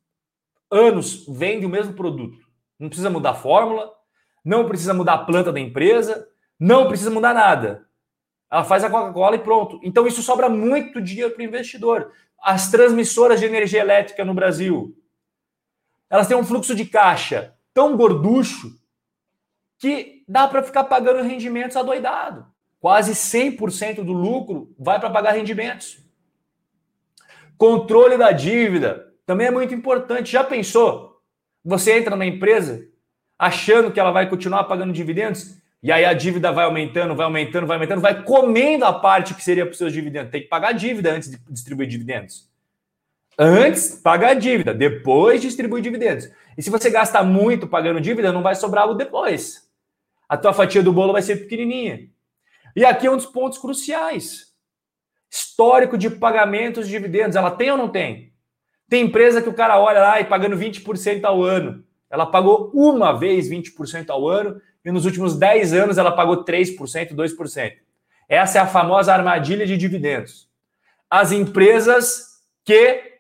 anos vende o mesmo produto? Não precisa mudar a fórmula, não precisa mudar a planta da empresa, não precisa mudar nada. Ela faz a Coca-Cola e pronto. Então isso sobra muito dinheiro para o investidor. As transmissoras de energia elétrica no Brasil, elas têm um fluxo de caixa tão gorducho que dá para ficar pagando rendimentos adoidado. Quase 100% do lucro vai para pagar rendimentos. Controle da dívida também é muito importante. Já pensou? Você entra na empresa achando que ela vai continuar pagando dividendos e aí a dívida vai aumentando, vai aumentando, vai aumentando, vai comendo a parte que seria para os seus dividendos. Tem que pagar a dívida antes de distribuir dividendos. Antes, paga a dívida, depois distribui dividendos. E se você gasta muito pagando dívida, não vai sobrar algo depois. A tua fatia do bolo vai ser pequenininha. E aqui é um dos pontos cruciais. Histórico de pagamentos de dividendos, ela tem ou não tem? Tem empresa que o cara olha lá e pagando 20% ao ano. Ela pagou uma vez 20% ao ano e nos últimos 10 anos ela pagou 3%, 2%. Essa é a famosa armadilha de dividendos. As empresas que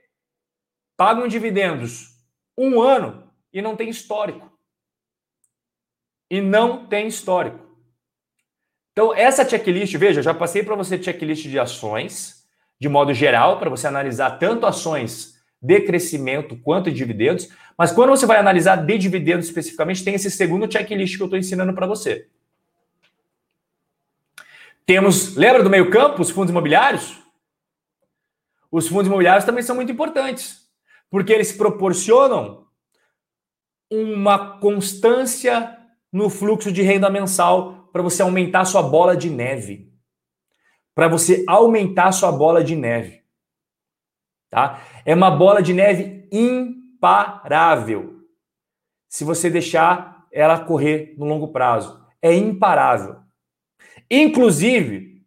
pagam dividendos um ano e não tem histórico. E não tem histórico. Então, essa checklist, veja, já passei para você checklist de ações, de modo geral, para você analisar tanto ações de crescimento quanto de dividendos, mas quando você vai analisar de dividendos especificamente, tem esse segundo checklist que eu estou ensinando para você. Temos, lembra do meio-campo, os fundos imobiliários? Os fundos imobiliários também são muito importantes, porque eles proporcionam uma constância no fluxo de renda mensal para você aumentar sua bola de neve. Para você aumentar sua bola de neve. Tá? É uma bola de neve imparável. Se você deixar ela correr no longo prazo, é imparável. Inclusive,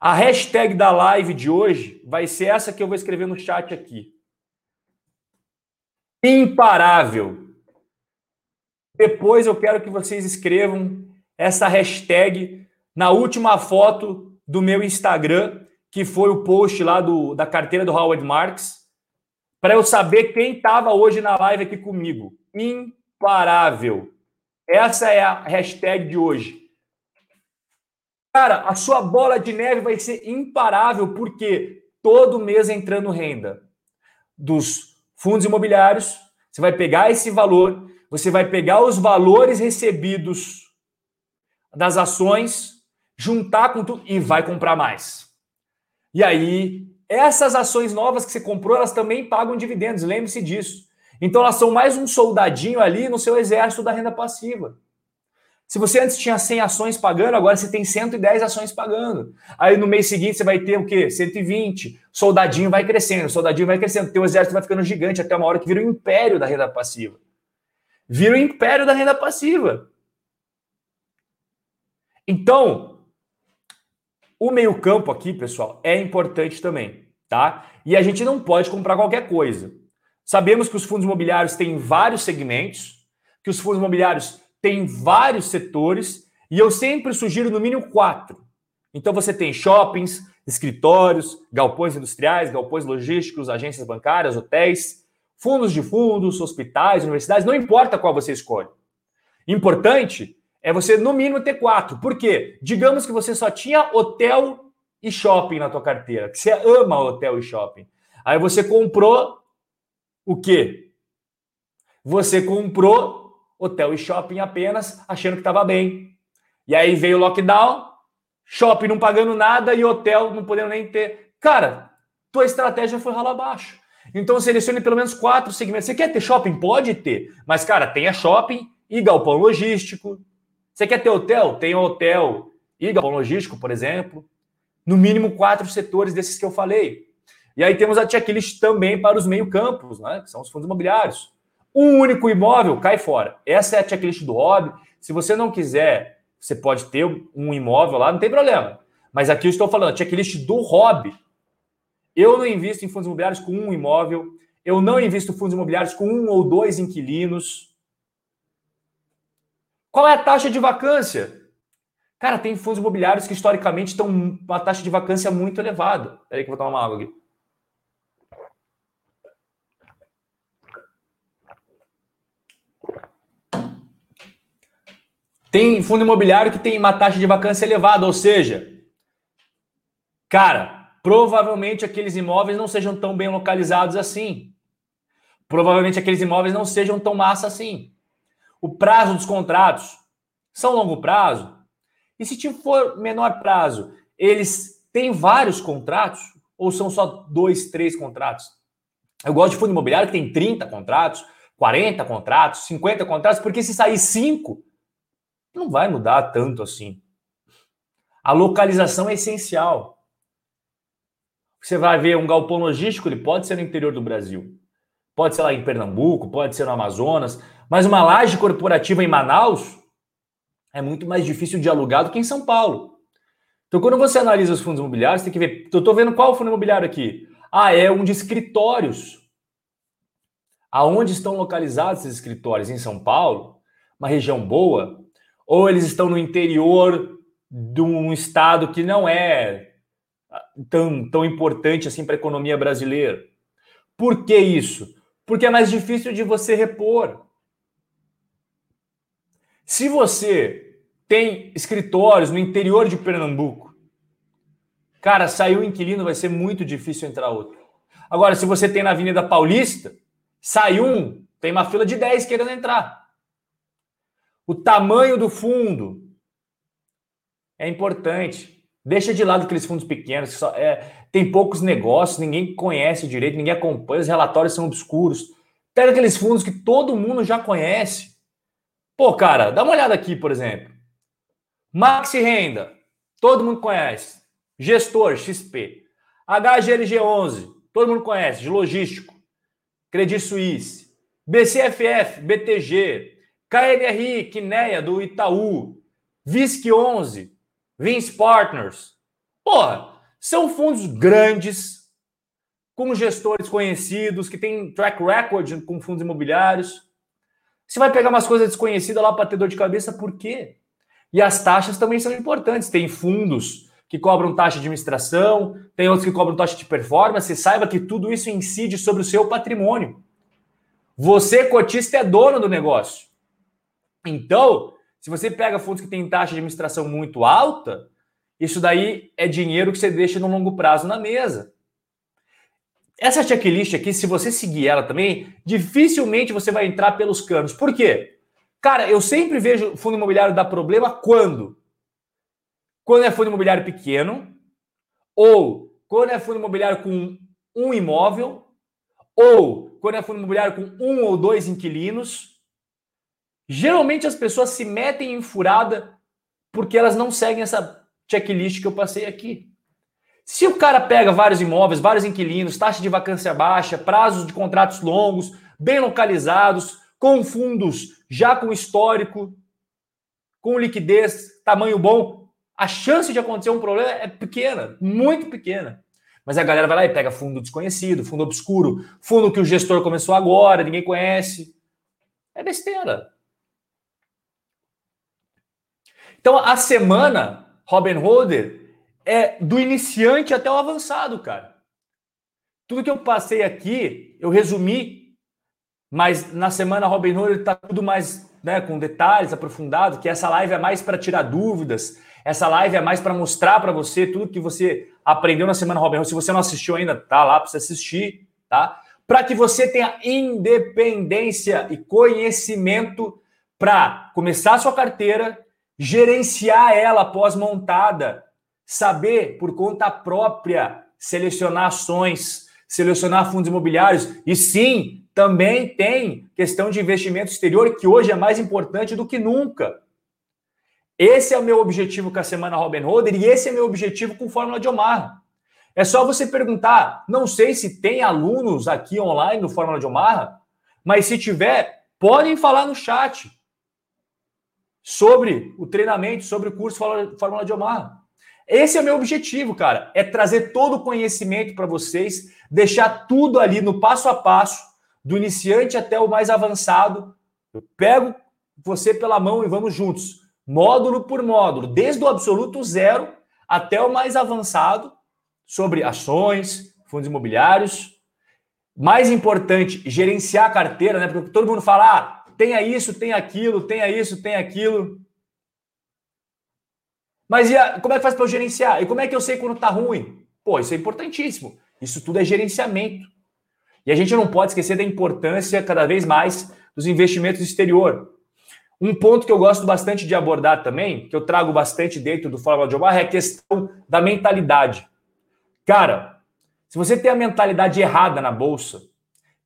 a hashtag da live de hoje vai ser essa que eu vou escrever no chat aqui. Imparável. Depois eu quero que vocês escrevam essa hashtag na última foto do meu Instagram, que foi o post lá do, da carteira do Howard Marks para eu saber quem estava hoje na live aqui comigo. Imparável. Essa é a hashtag de hoje. Cara, a sua bola de neve vai ser imparável, porque todo mês entrando renda dos fundos imobiliários, você vai pegar esse valor, você vai pegar os valores recebidos das ações, juntar com tudo e vai comprar mais. E aí essas ações novas que você comprou, elas também pagam dividendos, lembre-se disso. Então elas são mais um soldadinho ali no seu exército da renda passiva. Se você antes tinha 100 ações pagando, agora você tem 110 ações pagando. Aí no mês seguinte você vai ter o quê? 120. Soldadinho vai crescendo, soldadinho vai crescendo. Teu exército vai ficando gigante até uma hora que vira o império da renda passiva. Vira o império da renda passiva. Então, o meio-campo aqui, pessoal, é importante também, tá? E a gente não pode comprar qualquer coisa. Sabemos que os fundos imobiliários têm vários segmentos, que os fundos imobiliários têm vários setores, e eu sempre sugiro no mínimo quatro. Então você tem shoppings, escritórios, galpões industriais, galpões logísticos, agências bancárias, hotéis, fundos de fundos, hospitais, universidades, não importa qual você escolhe. Importante é você, no mínimo, ter quatro. Por quê? Digamos que você só tinha hotel e shopping na tua carteira, que você ama hotel e shopping. Aí você comprou o quê? Você comprou hotel e shopping apenas achando que estava bem. E aí veio o lockdown, shopping não pagando nada e hotel não podendo nem ter. Cara, tua estratégia foi ralo abaixo. Então selecione pelo menos quatro segmentos. Você quer ter shopping? Pode ter. Mas, cara, tenha shopping e galpão logístico, você quer ter hotel? Tem hotel e logístico, por exemplo. No mínimo quatro setores desses que eu falei. E aí temos a checklist também para os meio-campos, né? Que são os fundos imobiliários. Um único imóvel cai fora. Essa é a checklist do hobby. Se você não quiser, você pode ter um imóvel lá, não tem problema. Mas aqui eu estou falando, checklist do hobby. Eu não invisto em fundos imobiliários com um imóvel. Eu não invisto em fundos imobiliários com um ou dois inquilinos. Qual é a taxa de vacância? Cara, tem fundos imobiliários que historicamente estão uma taxa de vacância muito elevada. Peraí que eu vou tomar uma água aqui. Tem fundo imobiliário que tem uma taxa de vacância elevada, ou seja, cara, provavelmente aqueles imóveis não sejam tão bem localizados assim. Provavelmente aqueles imóveis não sejam tão massa assim. O prazo dos contratos são longo prazo. E se for menor prazo, eles têm vários contratos ou são só dois, três contratos? Eu gosto de fundo imobiliário que tem 30 contratos, 40 contratos, 50 contratos, porque se sair cinco, não vai mudar tanto assim. A localização é essencial. Você vai ver um galpão logístico, ele pode ser no interior do Brasil. Pode ser lá em Pernambuco, pode ser no Amazonas, mas uma laje corporativa em Manaus é muito mais difícil de alugar do que em São Paulo. Então, quando você analisa os fundos imobiliários, tem que ver. Eu estou vendo qual fundo imobiliário aqui. Ah, é um de escritórios. Aonde estão localizados esses escritórios? Em São Paulo? Uma região boa? ou eles estão no interior de um estado que não é tão, tão importante assim para a economia brasileira. Por que isso? Porque é mais difícil de você repor. Se você tem escritórios no interior de Pernambuco, cara, saiu um inquilino, vai ser muito difícil entrar outro. Agora, se você tem na Avenida Paulista, sai um, tem uma fila de 10 querendo entrar. O tamanho do fundo é importante. Deixa de lado aqueles fundos pequenos, que só, é, tem poucos negócios, ninguém conhece direito, ninguém acompanha, os relatórios são obscuros. Pega aqueles fundos que todo mundo já conhece. Pô, cara, dá uma olhada aqui, por exemplo. Maxi Renda, todo mundo conhece. Gestor, XP. HGLG11, todo mundo conhece, de logístico. Credit Suisse. BCFF, BTG, KNRI, Kineia, do Itaú, VISC 11, Vince Partners. Porra, são fundos grandes, com gestores conhecidos, que têm track record com fundos imobiliários. Você vai pegar umas coisas desconhecidas lá para ter dor de cabeça, por quê? E as taxas também são importantes. Tem fundos que cobram taxa de administração, tem outros que cobram taxa de performance. Saiba que tudo isso incide sobre o seu patrimônio. Você, cotista, é dono do negócio. Então, se você pega fundos que têm taxa de administração muito alta, isso daí é dinheiro que você deixa no longo prazo na mesa. Essa checklist aqui, se você seguir ela também, dificilmente você vai entrar pelos canos. Por quê? Cara, eu sempre vejo fundo imobiliário dar problema quando? Quando é fundo imobiliário pequeno, ou quando é fundo imobiliário com um imóvel, ou quando é fundo imobiliário com um ou dois inquilinos, Geralmente as pessoas se metem em furada porque elas não seguem essa checklist que eu passei aqui. Se o cara pega vários imóveis, vários inquilinos, taxa de vacância baixa, prazos de contratos longos, bem localizados, com fundos já com histórico, com liquidez, tamanho bom, a chance de acontecer um problema é pequena, muito pequena. Mas a galera vai lá e pega fundo desconhecido, fundo obscuro, fundo que o gestor começou agora, ninguém conhece. É besteira. Então, a semana Robin Holder é do iniciante até o avançado, cara. Tudo que eu passei aqui, eu resumi, mas na semana Robin Holder está tudo mais né, com detalhes aprofundados, que essa live é mais para tirar dúvidas, essa live é mais para mostrar para você tudo que você aprendeu na semana Robin Hood. Se você não assistiu ainda, tá lá para você assistir, tá? Para que você tenha independência e conhecimento para começar a sua carteira, gerenciar ela após montada, saber por conta própria selecionar ações, selecionar fundos imobiliários e sim, também tem questão de investimento exterior que hoje é mais importante do que nunca. Esse é o meu objetivo com a semana Robin Holder e esse é meu objetivo com Fórmula de Omar. É só você perguntar. Não sei se tem alunos aqui online no Fórmula de Omaha, mas se tiver, podem falar no chat sobre o treinamento, sobre o curso Fórmula de Omaha. Esse é o meu objetivo, cara, é trazer todo o conhecimento para vocês, deixar tudo ali no passo a passo, do iniciante até o mais avançado. Eu pego você pela mão e vamos juntos, módulo por módulo, desde o absoluto zero até o mais avançado, sobre ações, fundos imobiliários. Mais importante, gerenciar a carteira, né? Porque todo mundo fala, ah, tenha isso, tenha aquilo, tenha isso, tenha aquilo. Mas a, como é que faz para eu gerenciar? E como é que eu sei quando está ruim? Pô, isso é importantíssimo. Isso tudo é gerenciamento. E a gente não pode esquecer da importância cada vez mais dos investimentos exterior. Um ponto que eu gosto bastante de abordar também, que eu trago bastante dentro do Fórmula de Omar, é a questão da mentalidade. Cara, se você tem a mentalidade errada na bolsa,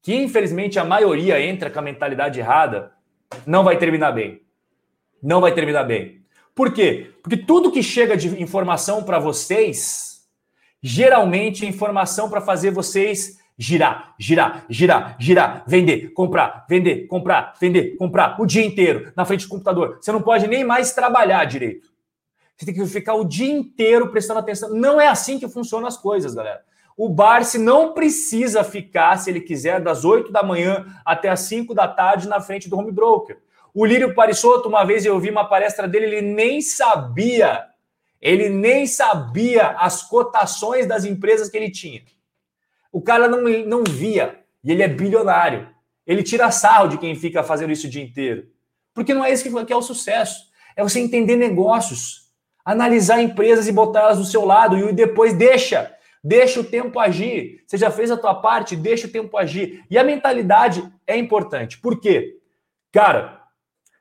que infelizmente a maioria entra com a mentalidade errada, não vai terminar bem. Não vai terminar bem. Por quê? Porque tudo que chega de informação para vocês, geralmente é informação para fazer vocês girar, girar, girar, girar, vender, comprar, vender, comprar, vender, comprar o dia inteiro na frente do computador. Você não pode nem mais trabalhar direito. Você tem que ficar o dia inteiro prestando atenção. Não é assim que funcionam as coisas, galera. O Barsi não precisa ficar, se ele quiser, das 8 da manhã até as 5 da tarde na frente do home broker. O Lírio Parisotto, uma vez eu ouvi uma palestra dele, ele nem sabia, ele nem sabia as cotações das empresas que ele tinha. O cara não, não via, e ele é bilionário. Ele tira sarro de quem fica fazendo isso o dia inteiro. Porque não é isso que é o sucesso. É você entender negócios, analisar empresas e botar elas do seu lado e depois deixa Deixa o tempo agir. Você já fez a tua parte, deixa o tempo agir. E a mentalidade é importante. Por quê? Cara,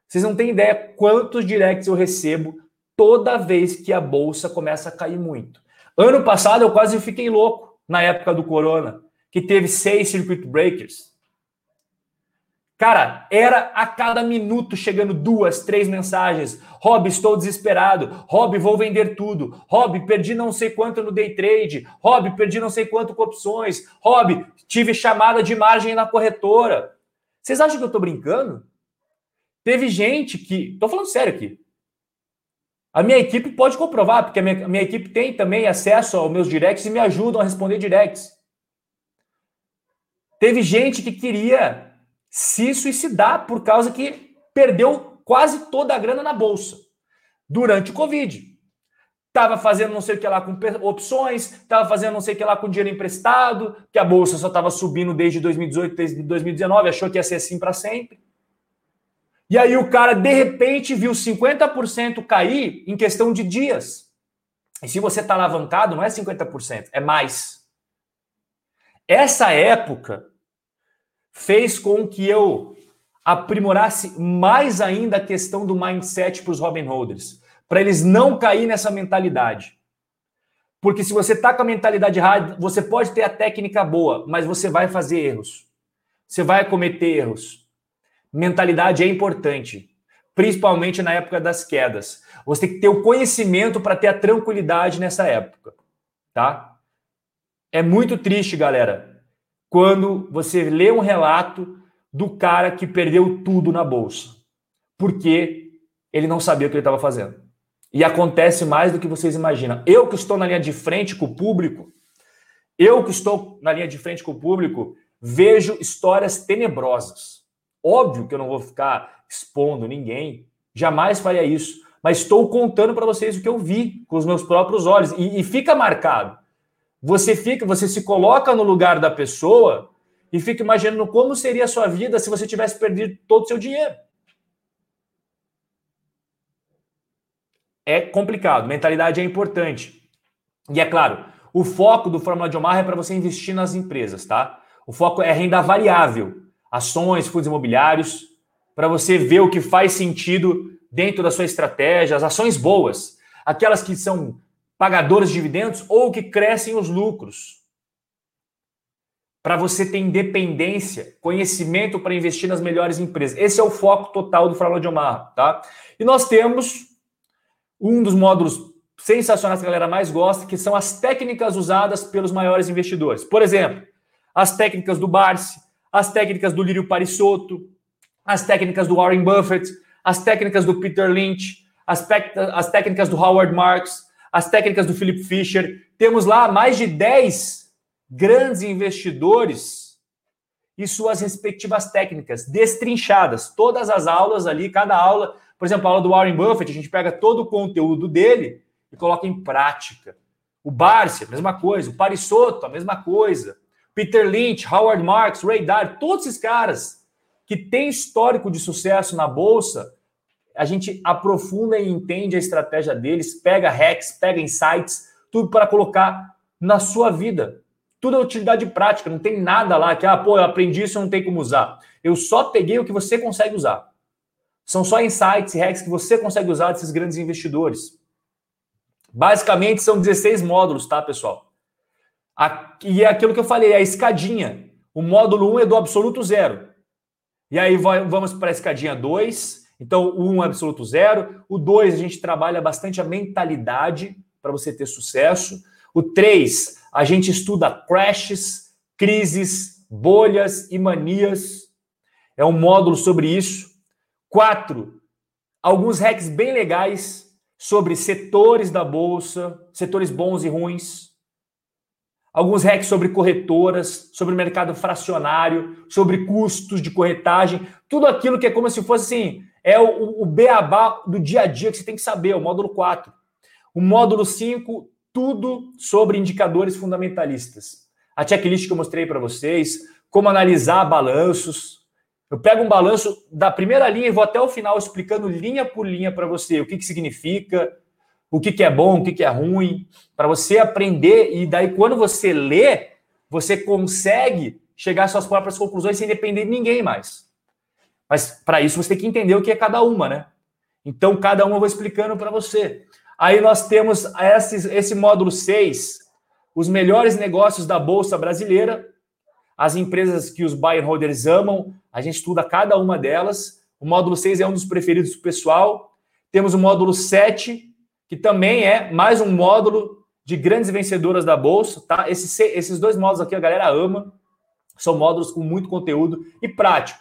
vocês não têm ideia quantos directs eu recebo toda vez que a bolsa começa a cair muito. Ano passado eu quase fiquei louco na época do corona, que teve seis circuit breakers. Cara, era a cada minuto chegando duas, três mensagens. Rob, estou desesperado. Rob, vou vender tudo. Rob, perdi não sei quanto no day trade. Rob, perdi não sei quanto com opções. Rob, tive chamada de margem na corretora. Vocês acham que eu estou brincando? Teve gente que. Estou falando sério aqui. A minha equipe pode comprovar, porque a minha, a minha equipe tem também acesso aos meus directs e me ajudam a responder directs. Teve gente que queria se suicidar por causa que perdeu quase toda a grana na bolsa durante o Covid. Estava fazendo não sei o que lá com opções, estava fazendo não sei o que lá com dinheiro emprestado, que a bolsa só estava subindo desde 2018, desde 2019, achou que ia ser assim para sempre. E aí o cara, de repente, viu 50% cair em questão de dias. E se você está alavancado, não é 50%, é mais. Essa época fez com que eu aprimorasse mais ainda a questão do mindset para os Robin Holders, para eles não cair nessa mentalidade. Porque se você está com a mentalidade errada, você pode ter a técnica boa, mas você vai fazer erros. Você vai cometer erros. Mentalidade é importante, principalmente na época das quedas. Você tem que ter o conhecimento para ter a tranquilidade nessa época, tá? É muito triste, galera, quando você lê um relato do cara que perdeu tudo na bolsa, porque ele não sabia o que ele estava fazendo. E acontece mais do que vocês imaginam. Eu que estou na linha de frente com o público, eu que estou na linha de frente com o público, vejo histórias tenebrosas. Óbvio que eu não vou ficar expondo ninguém, jamais faria isso, mas estou contando para vocês o que eu vi com os meus próprios olhos e, e fica marcado. Você fica, você se coloca no lugar da pessoa e fica imaginando como seria a sua vida se você tivesse perdido todo o seu dinheiro. É complicado, mentalidade é importante. E é claro, o foco do Fórmula de Omar é para você investir nas empresas, tá? O foco é renda variável, ações, fundos imobiliários, para você ver o que faz sentido dentro da sua estratégia, as ações boas, aquelas que são pagadores de dividendos ou que crescem os lucros. Para você ter independência, conhecimento para investir nas melhores empresas. Esse é o foco total do Fórmula de Omar, tá? E nós temos um dos módulos sensacionais que a galera mais gosta, que são as técnicas usadas pelos maiores investidores. Por exemplo, as técnicas do Barsi, as técnicas do Lírio Parisotto, as técnicas do Warren Buffett, as técnicas do Peter Lynch, as, as técnicas do Howard Marks, as técnicas do Philip Fisher. Temos lá mais de 10 grandes investidores e suas respectivas técnicas destrinchadas. Todas as aulas ali, cada aula, por exemplo, a aula do Warren Buffett, a gente pega todo o conteúdo dele e coloca em prática. O Barsi, a mesma coisa. O Parisotto, a mesma coisa. Peter Lynch, Howard Marks, Ray Dalio, todos esses caras que têm histórico de sucesso na bolsa, a gente aprofunda e entende a estratégia deles, pega hacks, pega insights, tudo para colocar na sua vida. Tudo é utilidade prática, não tem nada lá que, ah, pô, eu aprendi isso, eu não tem como usar. Eu só peguei o que você consegue usar. São só insights e hacks que você consegue usar desses grandes investidores. Basicamente, são 16 módulos, tá, pessoal? E é aquilo que eu falei, a escadinha. O módulo 1 é do absoluto zero. E aí vamos para a escadinha 2. Então, o 1 é absoluto zero. O 2, a gente trabalha bastante a mentalidade para você ter sucesso. O 3, a gente estuda crashes, crises, bolhas e manias. É um módulo sobre isso. 4, alguns hacks bem legais sobre setores da bolsa, setores bons e ruins alguns hacks sobre corretoras, sobre mercado fracionário, sobre custos de corretagem, tudo aquilo que é como se fosse assim, é o, o beabá do dia a dia que você tem que saber, o módulo 4. O módulo 5, tudo sobre indicadores fundamentalistas. A checklist que eu mostrei para vocês, como analisar balanços. Eu pego um balanço da primeira linha e vou até o final explicando linha por linha para você o que, que significa, o que, que é bom, o que, que é ruim, para você aprender e daí quando você lê, você consegue chegar às suas próprias conclusões sem depender de ninguém mais. Mas para isso você tem que entender o que é cada uma, né? Então cada uma eu vou explicando para você. Aí nós temos esse, esse módulo 6, os melhores negócios da bolsa brasileira, as empresas que os buy and holders amam, a gente estuda cada uma delas. O módulo 6 é um dos preferidos do pessoal. Temos o módulo 7, que também é mais um módulo de grandes vencedoras da bolsa, tá? Esses, esses dois módulos aqui a galera ama, são módulos com muito conteúdo e prático.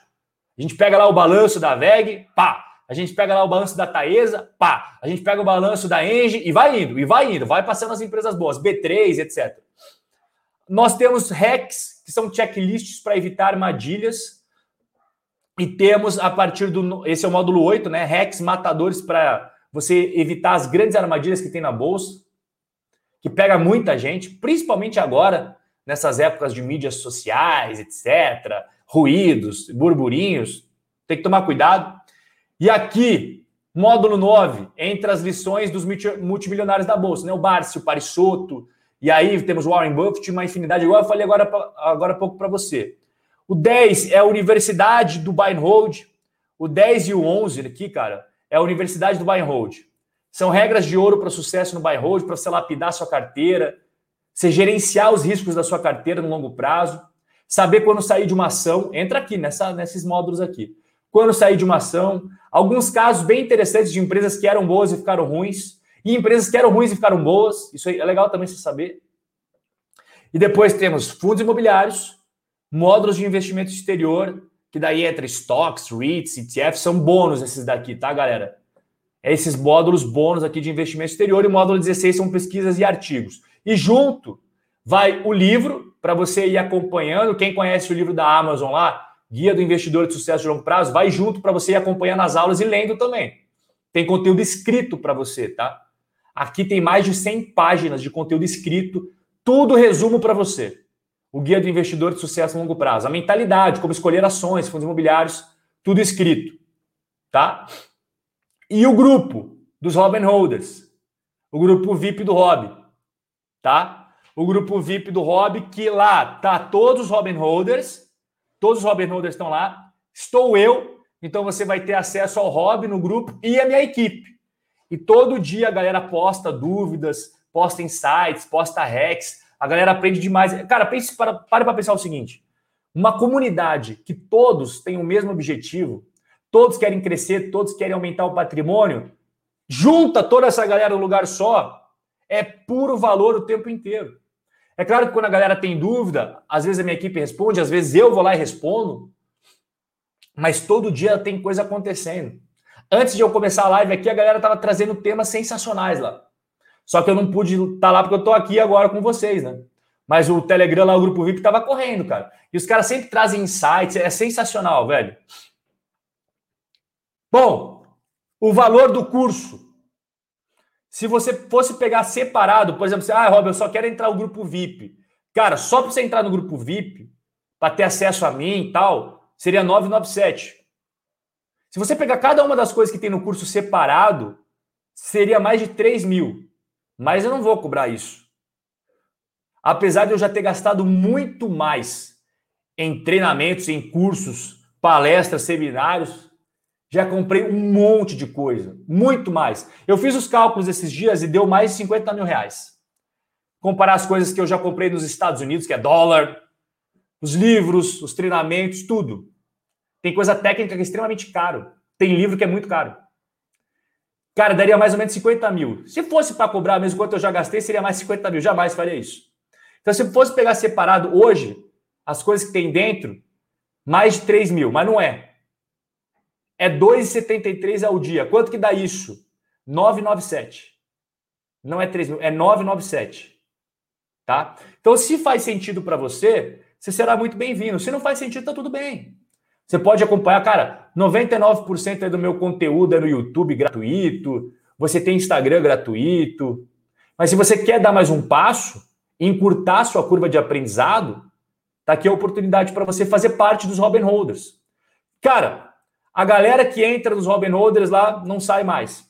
A gente pega lá o balanço da VEG, pá. A gente pega lá o balanço da Taesa, pá. A gente pega o balanço da Engie e vai indo, e vai indo, vai passando as empresas boas, B3, etc. Nós temos hacks, que são checklists para evitar armadilhas. E temos a partir do. Esse é o módulo 8, né? Hacks matadores para você evitar as grandes armadilhas que tem na bolsa, que pega muita gente, principalmente agora, nessas épocas de mídias sociais, etc., ruídos, burburinhos, tem que tomar cuidado. E aqui, módulo 9, entre as lições dos multimilionários da bolsa, né? O Barsi, o Parisotto, e aí temos o Warren Buffett, uma infinidade, igual eu falei agora, agora há pouco para você. O 10 é a Universidade do Buy and Hold. O 10 e o 11 aqui, cara, é a Universidade do Buy and Hold. São regras de ouro para sucesso no buy and hold, para você lapidar sua carteira, você gerenciar os riscos da sua carteira no longo prazo, saber quando sair de uma ação, entra aqui nessa, nesses módulos aqui. Quando sair de uma ação, alguns casos bem interessantes de empresas que eram boas e ficaram ruins, e empresas que eram ruins e ficaram boas, isso é legal também você saber. E depois temos fundos imobiliários, módulos de investimento exterior, que daí entra stocks, REITs, ETFs, são bônus esses daqui, tá, galera? Esses módulos bônus aqui de investimento exterior e o módulo 16 são pesquisas e artigos. E junto vai o livro para você ir acompanhando. Quem conhece o livro da Amazon lá, Guia do Investidor de Sucesso de Longo Prazo, vai junto para você ir acompanhando as aulas e lendo também. Tem conteúdo escrito para você, tá? Aqui tem mais de 100 páginas de conteúdo escrito, tudo resumo para você o Guia do Investidor de Sucesso a Longo Prazo. A mentalidade, como escolher ações, fundos imobiliários, tudo escrito. Tá? E o grupo dos Robin Holders. O grupo VIP do Rob. Tá? O grupo VIP do Rob, que lá tá todos os Robin Holders. Todos os Robin Holders estão lá. Estou eu. Então você vai ter acesso ao Rob no grupo e a minha equipe. E todo dia a galera posta dúvidas, posta insights, posta hacks a galera aprende demais. Cara, pense para, pare para pensar o seguinte: uma comunidade que todos têm o mesmo objetivo, todos querem crescer, todos querem aumentar o patrimônio, junta toda essa galera num lugar só, É puro valor o tempo inteiro. É claro que quando a galera tem dúvida, às vezes a minha equipe responde, às vezes eu vou lá e respondo, mas todo dia tem coisa acontecendo. Antes de eu começar a live aqui, a galera estava trazendo temas sensacionais lá. Só que eu não pude estar tá lá porque eu estou aqui agora com vocês, né? Mas o Telegram lá, o grupo VIP, estava correndo, cara. E os caras sempre trazem insights, é sensacional, velho. Bom, o valor do curso. Se você fosse pegar separado, por exemplo, você, ah, Rob, eu só quero entrar no grupo VIP. Cara, só para você entrar no grupo VIP, para ter acesso a mim e tal, seria 997. Se você pegar cada uma das coisas que tem no curso separado, seria mais de 3 mil. Mas eu não vou cobrar isso. Apesar de eu já ter gastado muito mais em treinamentos, em cursos, palestras, seminários, já comprei um monte de coisa, muito mais. Eu fiz os cálculos esses dias e deu mais de 50 mil reais. Comparar as coisas que eu já comprei nos Estados Unidos, que é dólar, os livros, os treinamentos, tudo. Tem coisa técnica que é extremamente caro. Tem livro que é muito caro. Cara, daria mais ou menos 50 mil. Se fosse para cobrar mesmo quanto eu já gastei, seria mais 50 mil. Jamais faria isso. Então, se fosse pegar separado hoje, as coisas que tem dentro, mais de 3 mil, mas não é. É 2,73 ao dia. Quanto que dá isso? 997. Não é 3 mil, é 997. Tá? Então, se faz sentido para você, você será muito bem-vindo. Se não faz sentido, tá tudo bem. Você pode acompanhar, cara, 99% do meu conteúdo é no YouTube gratuito, você tem Instagram gratuito. Mas se você quer dar mais um passo, encurtar sua curva de aprendizado, tá aqui a oportunidade para você fazer parte dos Robin Holders. Cara, a galera que entra nos Robin Holders lá não sai mais.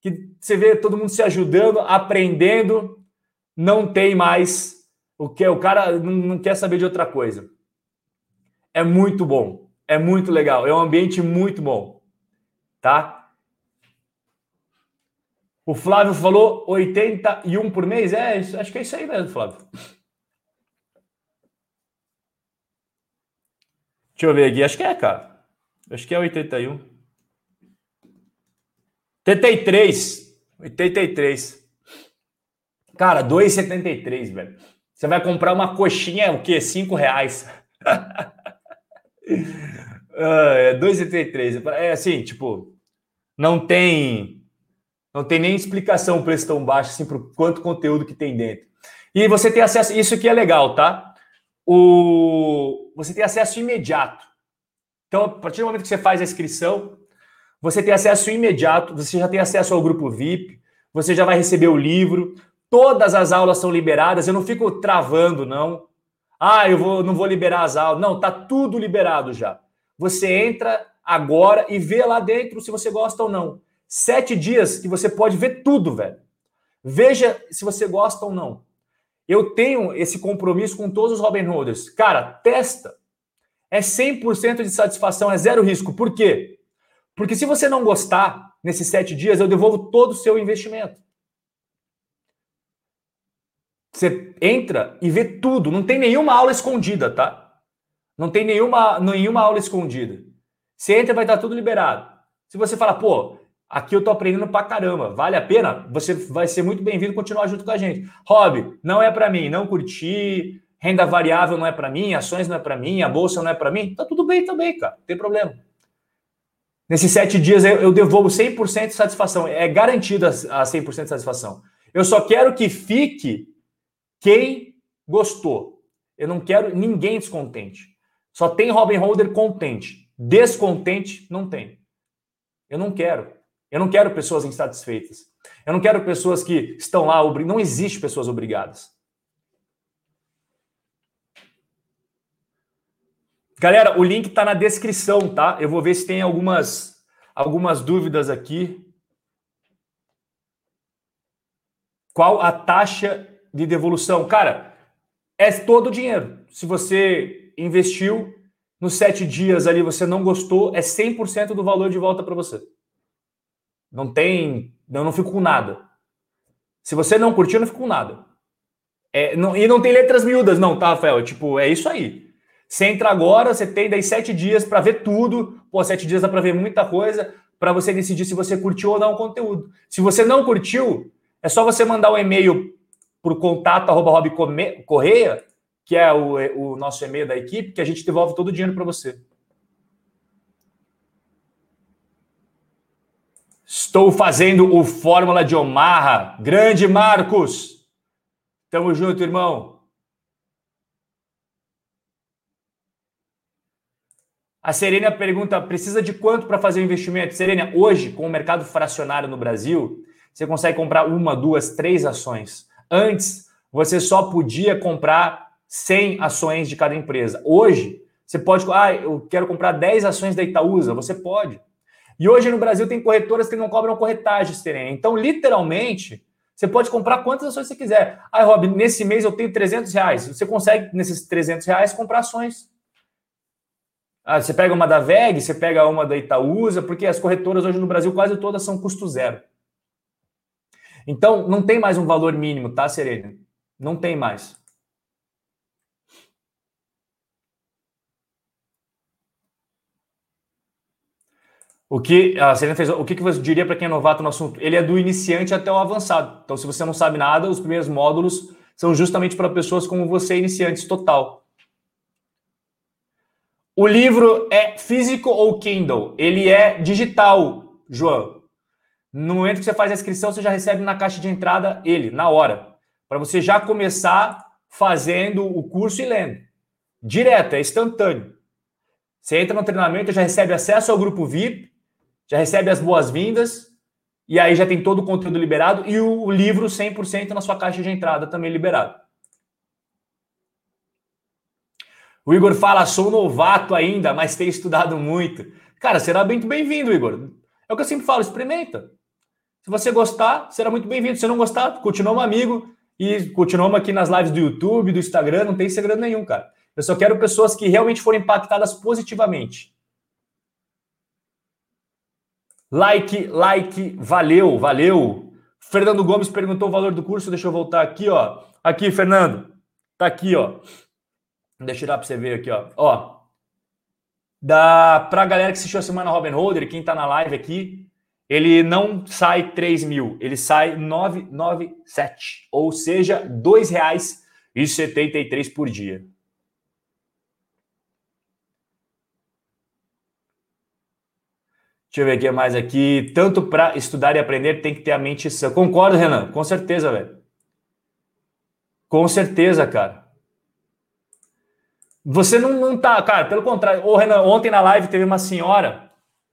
Que você vê todo mundo se ajudando, aprendendo, não tem mais o que o cara não, quer saber de outra coisa. É muito bom, é muito legal, é um ambiente muito bom, tá? O Flávio falou 81 por mês. É, acho que é isso aí mesmo, Flávio. Deixa eu ver aqui. Acho que é, cara. Acho que é 81. 83. 83. Cara, 2,73, velho. Você vai comprar uma coxinha, o quê? 5 reais. é 2,73. É assim, tipo, não tem não tem nem explicação o preço tão baixo assim para quanto conteúdo que tem dentro. E você tem acesso, isso aqui é legal, tá? O, você tem acesso imediato. Então, a partir do momento que você faz a inscrição, você tem acesso imediato, você já tem acesso ao grupo VIP, você já vai receber o livro, todas as aulas são liberadas, eu não fico travando, não. Ah, eu vou, não vou liberar as aulas. Não, tá tudo liberado já. Você entra agora e vê lá dentro se você gosta ou não. Sete dias que você pode ver tudo, velho. Veja se você gosta ou não. Eu tenho esse compromisso com todos os Robin Holders. Cara, testa. É 100% de satisfação, é zero risco. Por quê? Porque se você não gostar nesses sete dias, eu devolvo todo o seu investimento. Você entra e vê tudo. Não tem nenhuma aula escondida, tá? Não tem nenhuma, nenhuma aula escondida. Você entra e vai estar tudo liberado. Se você fala, pô, Aqui eu tô aprendendo pra caramba. Vale a pena? Você vai ser muito bem-vindo continuar junto com a gente. Hobby, não é para mim, não curti. Renda variável não é para mim, ações não é para mim, a bolsa não é para mim. Tá tudo bem também, cara. Não tem problema. Nesses sete dias eu, devolvo 100% de satisfação. É garantida a 100% de satisfação. Eu só quero que fique quem gostou. Eu não quero ninguém descontente. Só tem Robin Holder contente. Descontente não tem. Eu não quero. Eu não quero pessoas insatisfeitas. Eu não quero pessoas que estão lá. Não existe pessoas obrigadas. Galera, o link está na descrição, tá? Eu vou ver se tem algumas, algumas dúvidas aqui. Qual a taxa de devolução? Cara, é todo o dinheiro. Se você investiu nos sete dias ali, você não gostou, é 100% do valor de volta para você. Não tem. Eu não fico com nada. Se você não curtiu, eu não fico com nada. É, não, e não tem letras miúdas, não, tá, Rafael? Tipo, é isso aí. Você entra agora, você tem daí sete dias para ver tudo. Pô, sete dias dá para ver muita coisa para você decidir se você curtiu ou não o conteúdo. Se você não curtiu, É só você mandar um e-mail para o contato arroba Correia, que é o, o nosso e-mail da equipe, que a gente devolve todo o dinheiro para você. Estou fazendo o Fórmula de Omarra. Grande Marcos! Tamo junto, irmão. A Serena pergunta: precisa de quanto para fazer o investimento? Serena, hoje, com o mercado fracionário no Brasil, você consegue comprar uma, duas, três ações. Antes, você só podia comprar 100 ações de cada empresa. Hoje, você pode. Ah, eu quero comprar 10 ações da Itaúsa. Você pode. E hoje no Brasil tem corretoras que não cobram corretagem, Serena. Então, literalmente, você pode comprar quantas ações você quiser. Ah, Rob, nesse mês eu tenho 300 reais. Você consegue, nesses 300 reais, comprar ações. Ah, você pega uma da VEG, você pega uma da Itaúsa, porque as corretoras hoje no Brasil quase todas são custo zero. Então, não tem mais um valor mínimo, tá, Serena? Não tem mais. O que a Serena fez, o que você diria para quem é novato no assunto? Ele é do iniciante até o avançado. Então, se você não sabe nada, os primeiros módulos são justamente para pessoas como você, iniciantes total. O livro é físico ou Kindle? Ele é digital, João. No momento que você faz a inscrição, você já recebe na caixa de entrada ele, na hora. Para você já começar fazendo o curso e lendo. Direto, é instantâneo. Você entra no treinamento, já recebe acesso ao grupo VIP, já recebe as boas-vindas, e aí já tem todo o conteúdo liberado e o livro 100% na sua caixa de entrada também liberado. O Igor fala, sou novato ainda, mas tenho estudado muito. Cara, será muito bem-vindo, Igor. É o que eu sempre falo, experimenta. Se você gostar, será muito bem-vindo. Se não gostar, continua um amigo e continuamos aqui nas lives do YouTube, do Instagram, não tem segredo nenhum, cara. Eu só quero pessoas que realmente foram impactadas positivamente. Like, like, valeu, valeu. Fernando Gomes perguntou o valor do curso, deixa eu voltar aqui, ó. Aqui, Fernando. Tá aqui, ó. Deixa eu dar para você ver aqui, ó. Ó, da para a galera que assistiu a semana Robin Holder, quem está na live aqui, ele não sai 3 mil, ele sai 997, ou seja, R$ 2,73 por dia. Deixa eu ver aqui mais aqui. Tanto para estudar e aprender tem que ter a mente sã. Concordo, Renan? Com certeza, velho. Com certeza, cara. Você não, não tá, cara, pelo contrário. Ô, Renan, ontem na live teve uma senhora,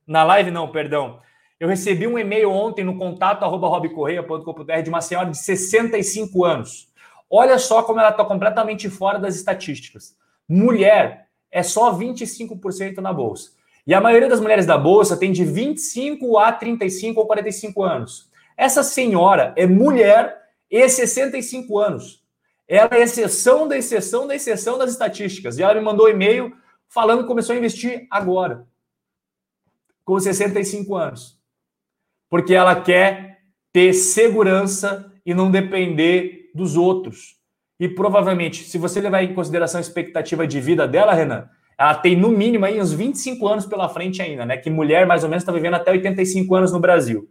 na live não, perdão. Eu recebi um e-mail ontem no contato arroba robcorreia.com.br de uma senhora de 65 anos. Olha só como ela está completamente fora das estatísticas. Mulher é só 25% na bolsa. E a maioria das mulheres da bolsa tem de 25 a 35 ou 45 anos. Essa senhora é mulher e 65 anos. Ela é exceção da exceção da exceção das estatísticas. E ela me mandou um e-mail falando que começou a investir agora, com 65 anos. Porque ela quer ter segurança e não depender dos outros. E provavelmente, se você levar em consideração a expectativa de vida dela, Renan, ela tem no mínimo aí uns 25 anos pela frente ainda, né? Que mulher mais ou menos está vivendo até 85 anos no Brasil.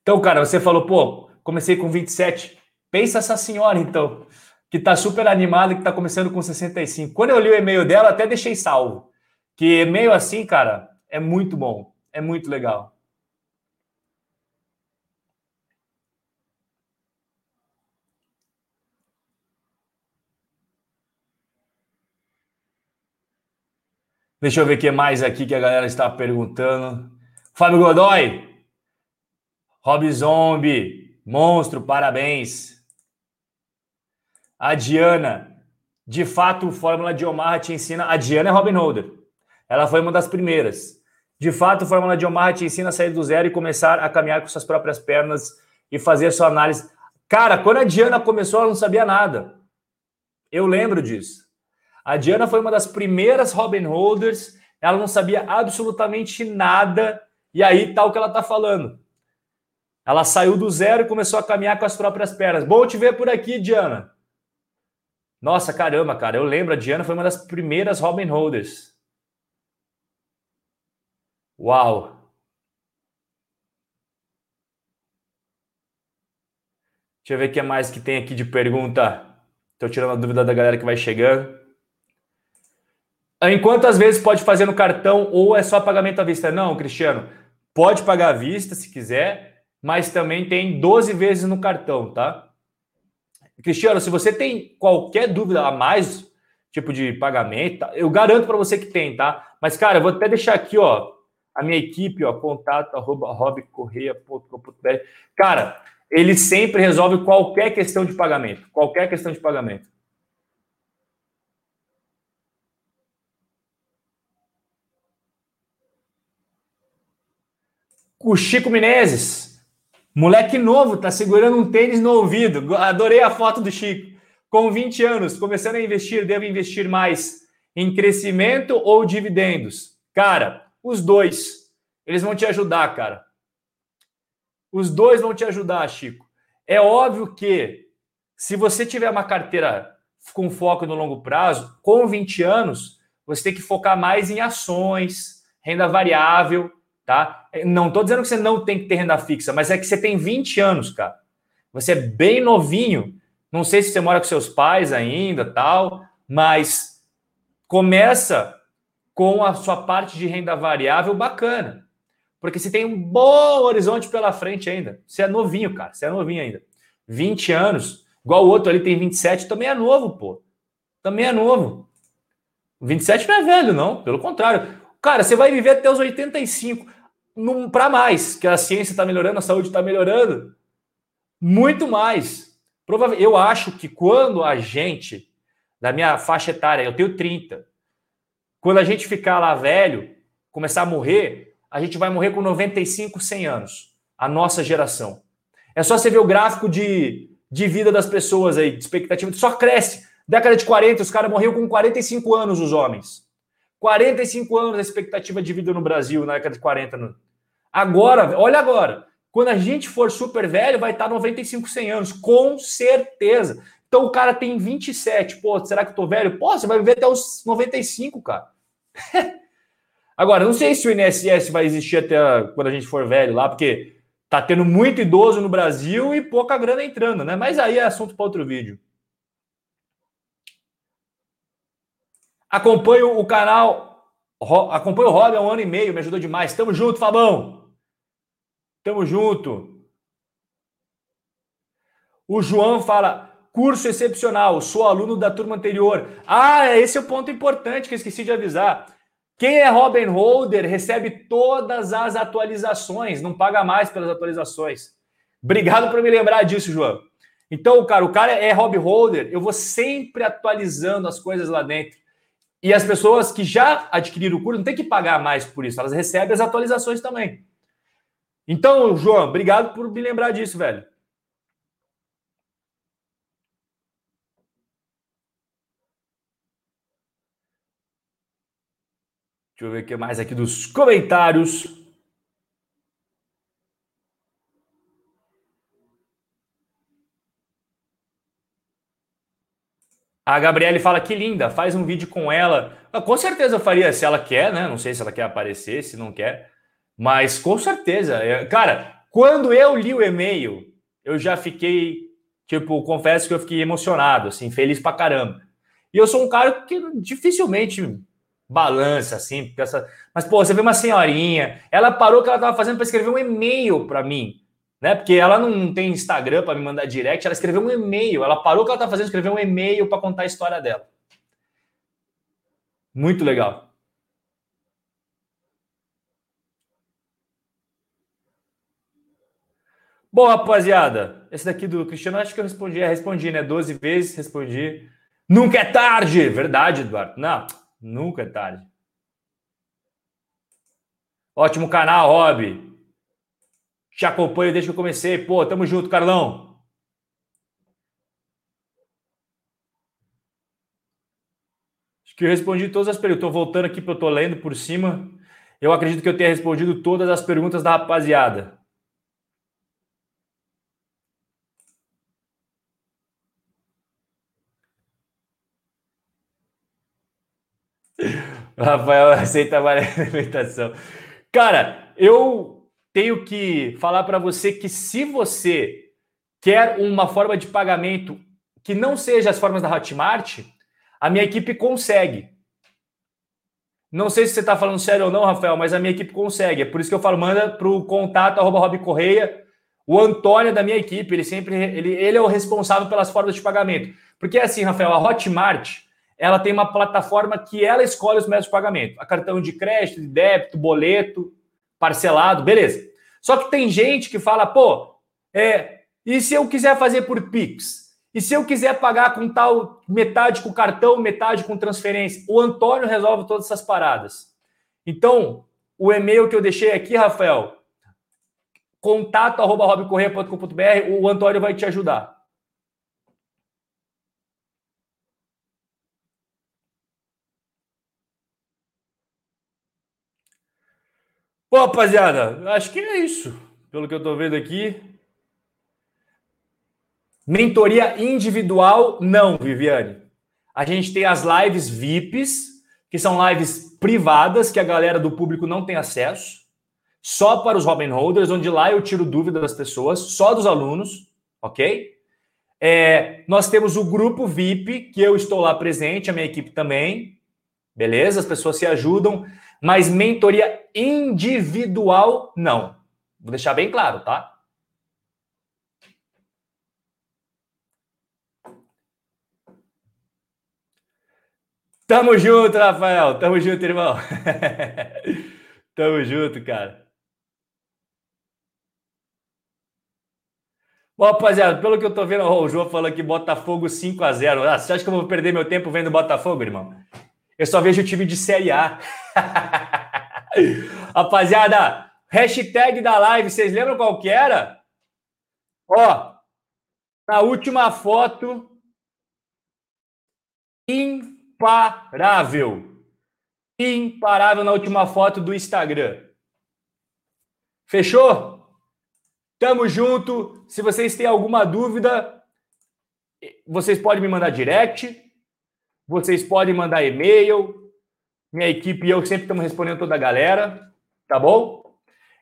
Então, cara, você falou, pô, comecei com 27. Pensa essa senhora, então, que está super animada, que está começando com 65. Quando eu li o e-mail dela, até deixei salvo. Que e-mail assim, cara, é muito bom. É muito legal. Deixa eu ver o que mais aqui que a galera está perguntando. Fábio Godoy. Rob Zombie. Monstro, parabéns. A Diana, de fato, Fórmula de Omaha te ensina. A Diana é Robin Holder. Ela foi uma das primeiras. De fato, Fórmula de Omaha te ensina a sair do zero e começar a caminhar com suas próprias pernas e fazer sua análise. Cara, quando a Diana começou, ela não sabia nada. Eu lembro disso. A Diana foi uma das primeiras Robin Holders. Ela não sabia absolutamente nada. E aí tá o que ela tá falando. Ela saiu do zero e começou a caminhar com as próprias pernas. Bom te ver por aqui, Diana. Nossa, caramba, cara. Eu lembro, a Diana foi uma das primeiras Robin Holders. Uau! Deixa eu ver o que mais que tem aqui de pergunta. Estou tirando a dúvida da galera que vai chegando. Em quantas vezes pode fazer no cartão ou é só pagamento à vista? Não, Cristiano. Pode pagar à vista se quiser, mas também tem 12 vezes no cartão, tá? Cristiano, se você tem qualquer dúvida a mais, tipo de pagamento, tá? eu garanto para você que tem, tá? Mas, cara, eu vou até deixar aqui, ó, a minha equipe, ó, contato, arroba, robcorreia.com.br. Cara, ele sempre resolve qualquer questão de pagamento. Qualquer questão de pagamento. O Chico Menezes, Moleque novo, tá segurando um tênis no ouvido. Adorei a foto do Chico. Com 20 anos, começando a investir, devo investir mais em crescimento ou dividendos? Cara, os dois. Eles vão te ajudar, cara. Os dois vão te ajudar, Chico. É óbvio que se você tiver uma carteira com foco no longo prazo, com 20 anos, você tem que focar mais em ações, renda variável, tá? Não estou dizendo que você não tem que ter renda fixa, mas é que você tem 20 anos, cara. Você é bem novinho. Não sei se você mora com seus pais ainda, tal, mas começa com a sua parte de renda variável bacana. Porque você tem um bom horizonte pela frente ainda. Você é novinho, cara. Você é novinho ainda. 20 anos, igual o outro ali tem 27, também é novo, pô. Também é novo. 27 não é velho, não. Pelo contrário. Cara, você vai viver até os 85 para mais, que a ciência está melhorando, a saúde está melhorando. Muito mais. Eu acho que quando a gente, da minha faixa etária, eu tenho 30, quando a gente ficar lá velho, começar a morrer, a gente vai morrer com 95, 100 anos. A nossa geração. É só você ver o gráfico de, de vida das pessoas aí, de expectativa, só cresce. Década de 40, os caras morreram com 45 anos, os homens. 45 anos a expectativa de vida no Brasil na década de 40. Agora, olha agora. Quando a gente for super velho, vai estar 95, 100 anos, com certeza. Então o cara tem 27. Pô, será que eu tô velho? Pô, você vai viver até os 95, cara. Agora, não sei se o INSS vai existir até quando a gente for velho lá, porque tá tendo muito idoso no Brasil e pouca grana entrando, né? Mas aí é assunto para outro vídeo. Acompanho o canal, acompanho o Rob há um ano e meio, me ajudou demais. Tamo junto, Fabão. Tamo junto. O João fala: curso excepcional, sou aluno da turma anterior. Ah, esse é o ponto importante que eu esqueci de avisar. Quem é Robin Holder recebe todas as atualizações, não paga mais pelas atualizações. Obrigado por me lembrar disso, João. Então, cara, o cara é Rob Holder, eu vou sempre atualizando as coisas lá dentro. E as pessoas que já adquiriram o curso não tem que pagar mais por isso, elas recebem as atualizações também. Então, João, obrigado por me lembrar disso, velho. Deixa eu ver o que mais aqui dos comentários. A Gabriele fala que linda, faz um vídeo com ela. Ah, com certeza eu faria se ela quer, né? Não sei se ela quer aparecer, se não quer. Mas com certeza. Cara, quando eu li o e-mail, eu já fiquei, tipo, confesso que eu fiquei emocionado, assim, feliz pra caramba. E eu sou um cara que dificilmente balança, assim, essa... mas, pô, você vê uma senhorinha, ela parou que ela tava fazendo para escrever um e-mail para mim né? Porque ela não tem Instagram para me mandar direct, ela escreveu um e-mail, ela parou que ela está fazendo, escreveu um e-mail para contar a história dela. Muito legal. Bom, rapaziada, esse daqui do Cristiano, acho que eu respondi, é, respondi, né? 12 vezes, respondi. Nunca é tarde! Verdade, Eduardo. Não, nunca é tarde. Ótimo canal, Rob. Te acompanho desde que eu comecei. Pô, tamo junto, Carlão. Acho que eu respondi todas as perguntas. Estou voltando aqui para eu tô lendo por cima. Eu acredito que eu tenha respondido todas as perguntas da rapaziada. Rafael aceita a alimentação. Cara, eu tenho que falar para você que se você quer uma forma de pagamento que não seja as formas da Hotmart, a minha equipe consegue. Não sei se você está falando sério ou não, Rafael, mas a minha equipe consegue. É por isso que eu falo, manda para o contato arroba Rob Correia. O Antônio da minha equipe, ele sempre ele, ele é o responsável pelas formas de pagamento. Porque é assim, Rafael, a Hotmart ela tem uma plataforma que ela escolhe os métodos de pagamento. A cartão de crédito, de débito, boleto, parcelado, beleza. Só que tem gente que fala, pô, é, e se eu quiser fazer por Pix? E se eu quiser pagar com tal metade com cartão, metade com transferência? O Antônio resolve todas essas paradas. Então, o e-mail que eu deixei aqui, Rafael, contato arroba o Antônio vai te ajudar. Pô, rapaziada, acho que é isso. Pelo que eu tô vendo aqui. Mentoria individual, não, Viviane. A gente tem as lives VIPs, que são lives privadas, que a galera do público não tem acesso, só para os Robin Holders, onde lá eu tiro dúvida das pessoas, só dos alunos, ok? É, nós temos o grupo VIP, que eu estou lá presente, a minha equipe também, beleza? As pessoas se ajudam, mas mentoria individual, não. Vou deixar bem claro, tá? Tamo junto, Rafael. Tamo junto, irmão. Tamo junto, cara. Bom, rapaziada, pelo que eu tô vendo, o João falou que Botafogo 5 a 0 ah, Você acha que eu vou perder meu tempo vendo Botafogo, irmão? Eu só vejo o time de Série A. rapaziada, hashtag da live, vocês lembram qual que era? Ó, na última foto, imparável. Imparável na última foto do Instagram. Fechou? Tamo junto. Se vocês têm alguma dúvida, vocês podem me mandar direct, vocês podem mandar e-mail. Minha equipe e eu sempre estamos respondendo toda a galera, tá bom?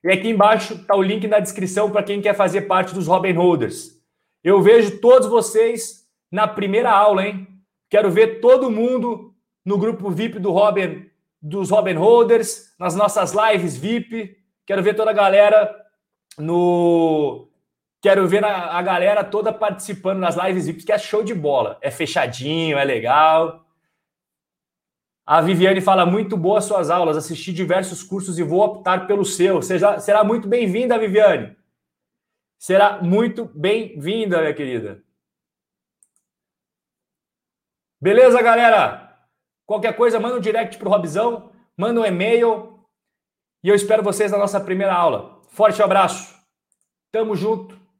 E aqui embaixo tá o link na descrição para quem quer fazer parte dos Robin Holders. Eu vejo todos vocês na primeira aula, hein? Quero ver todo mundo no grupo VIP do Robin, dos Robin Holders, nas nossas lives VIP. Quero ver toda a galera no. Quero ver a, a galera toda participando nas lives VIP, que é show de bola. É fechadinho, é legal. A Viviane fala muito boas suas aulas, assisti diversos cursos e vou optar pelo seu. Seja, será muito bem-vinda, Viviane. Será muito bem-vinda, minha querida. Beleza, galera? Qualquer coisa, manda um direct pro Robzão, manda um e-mail e eu espero vocês na nossa primeira aula. Forte abraço. Tamo junto.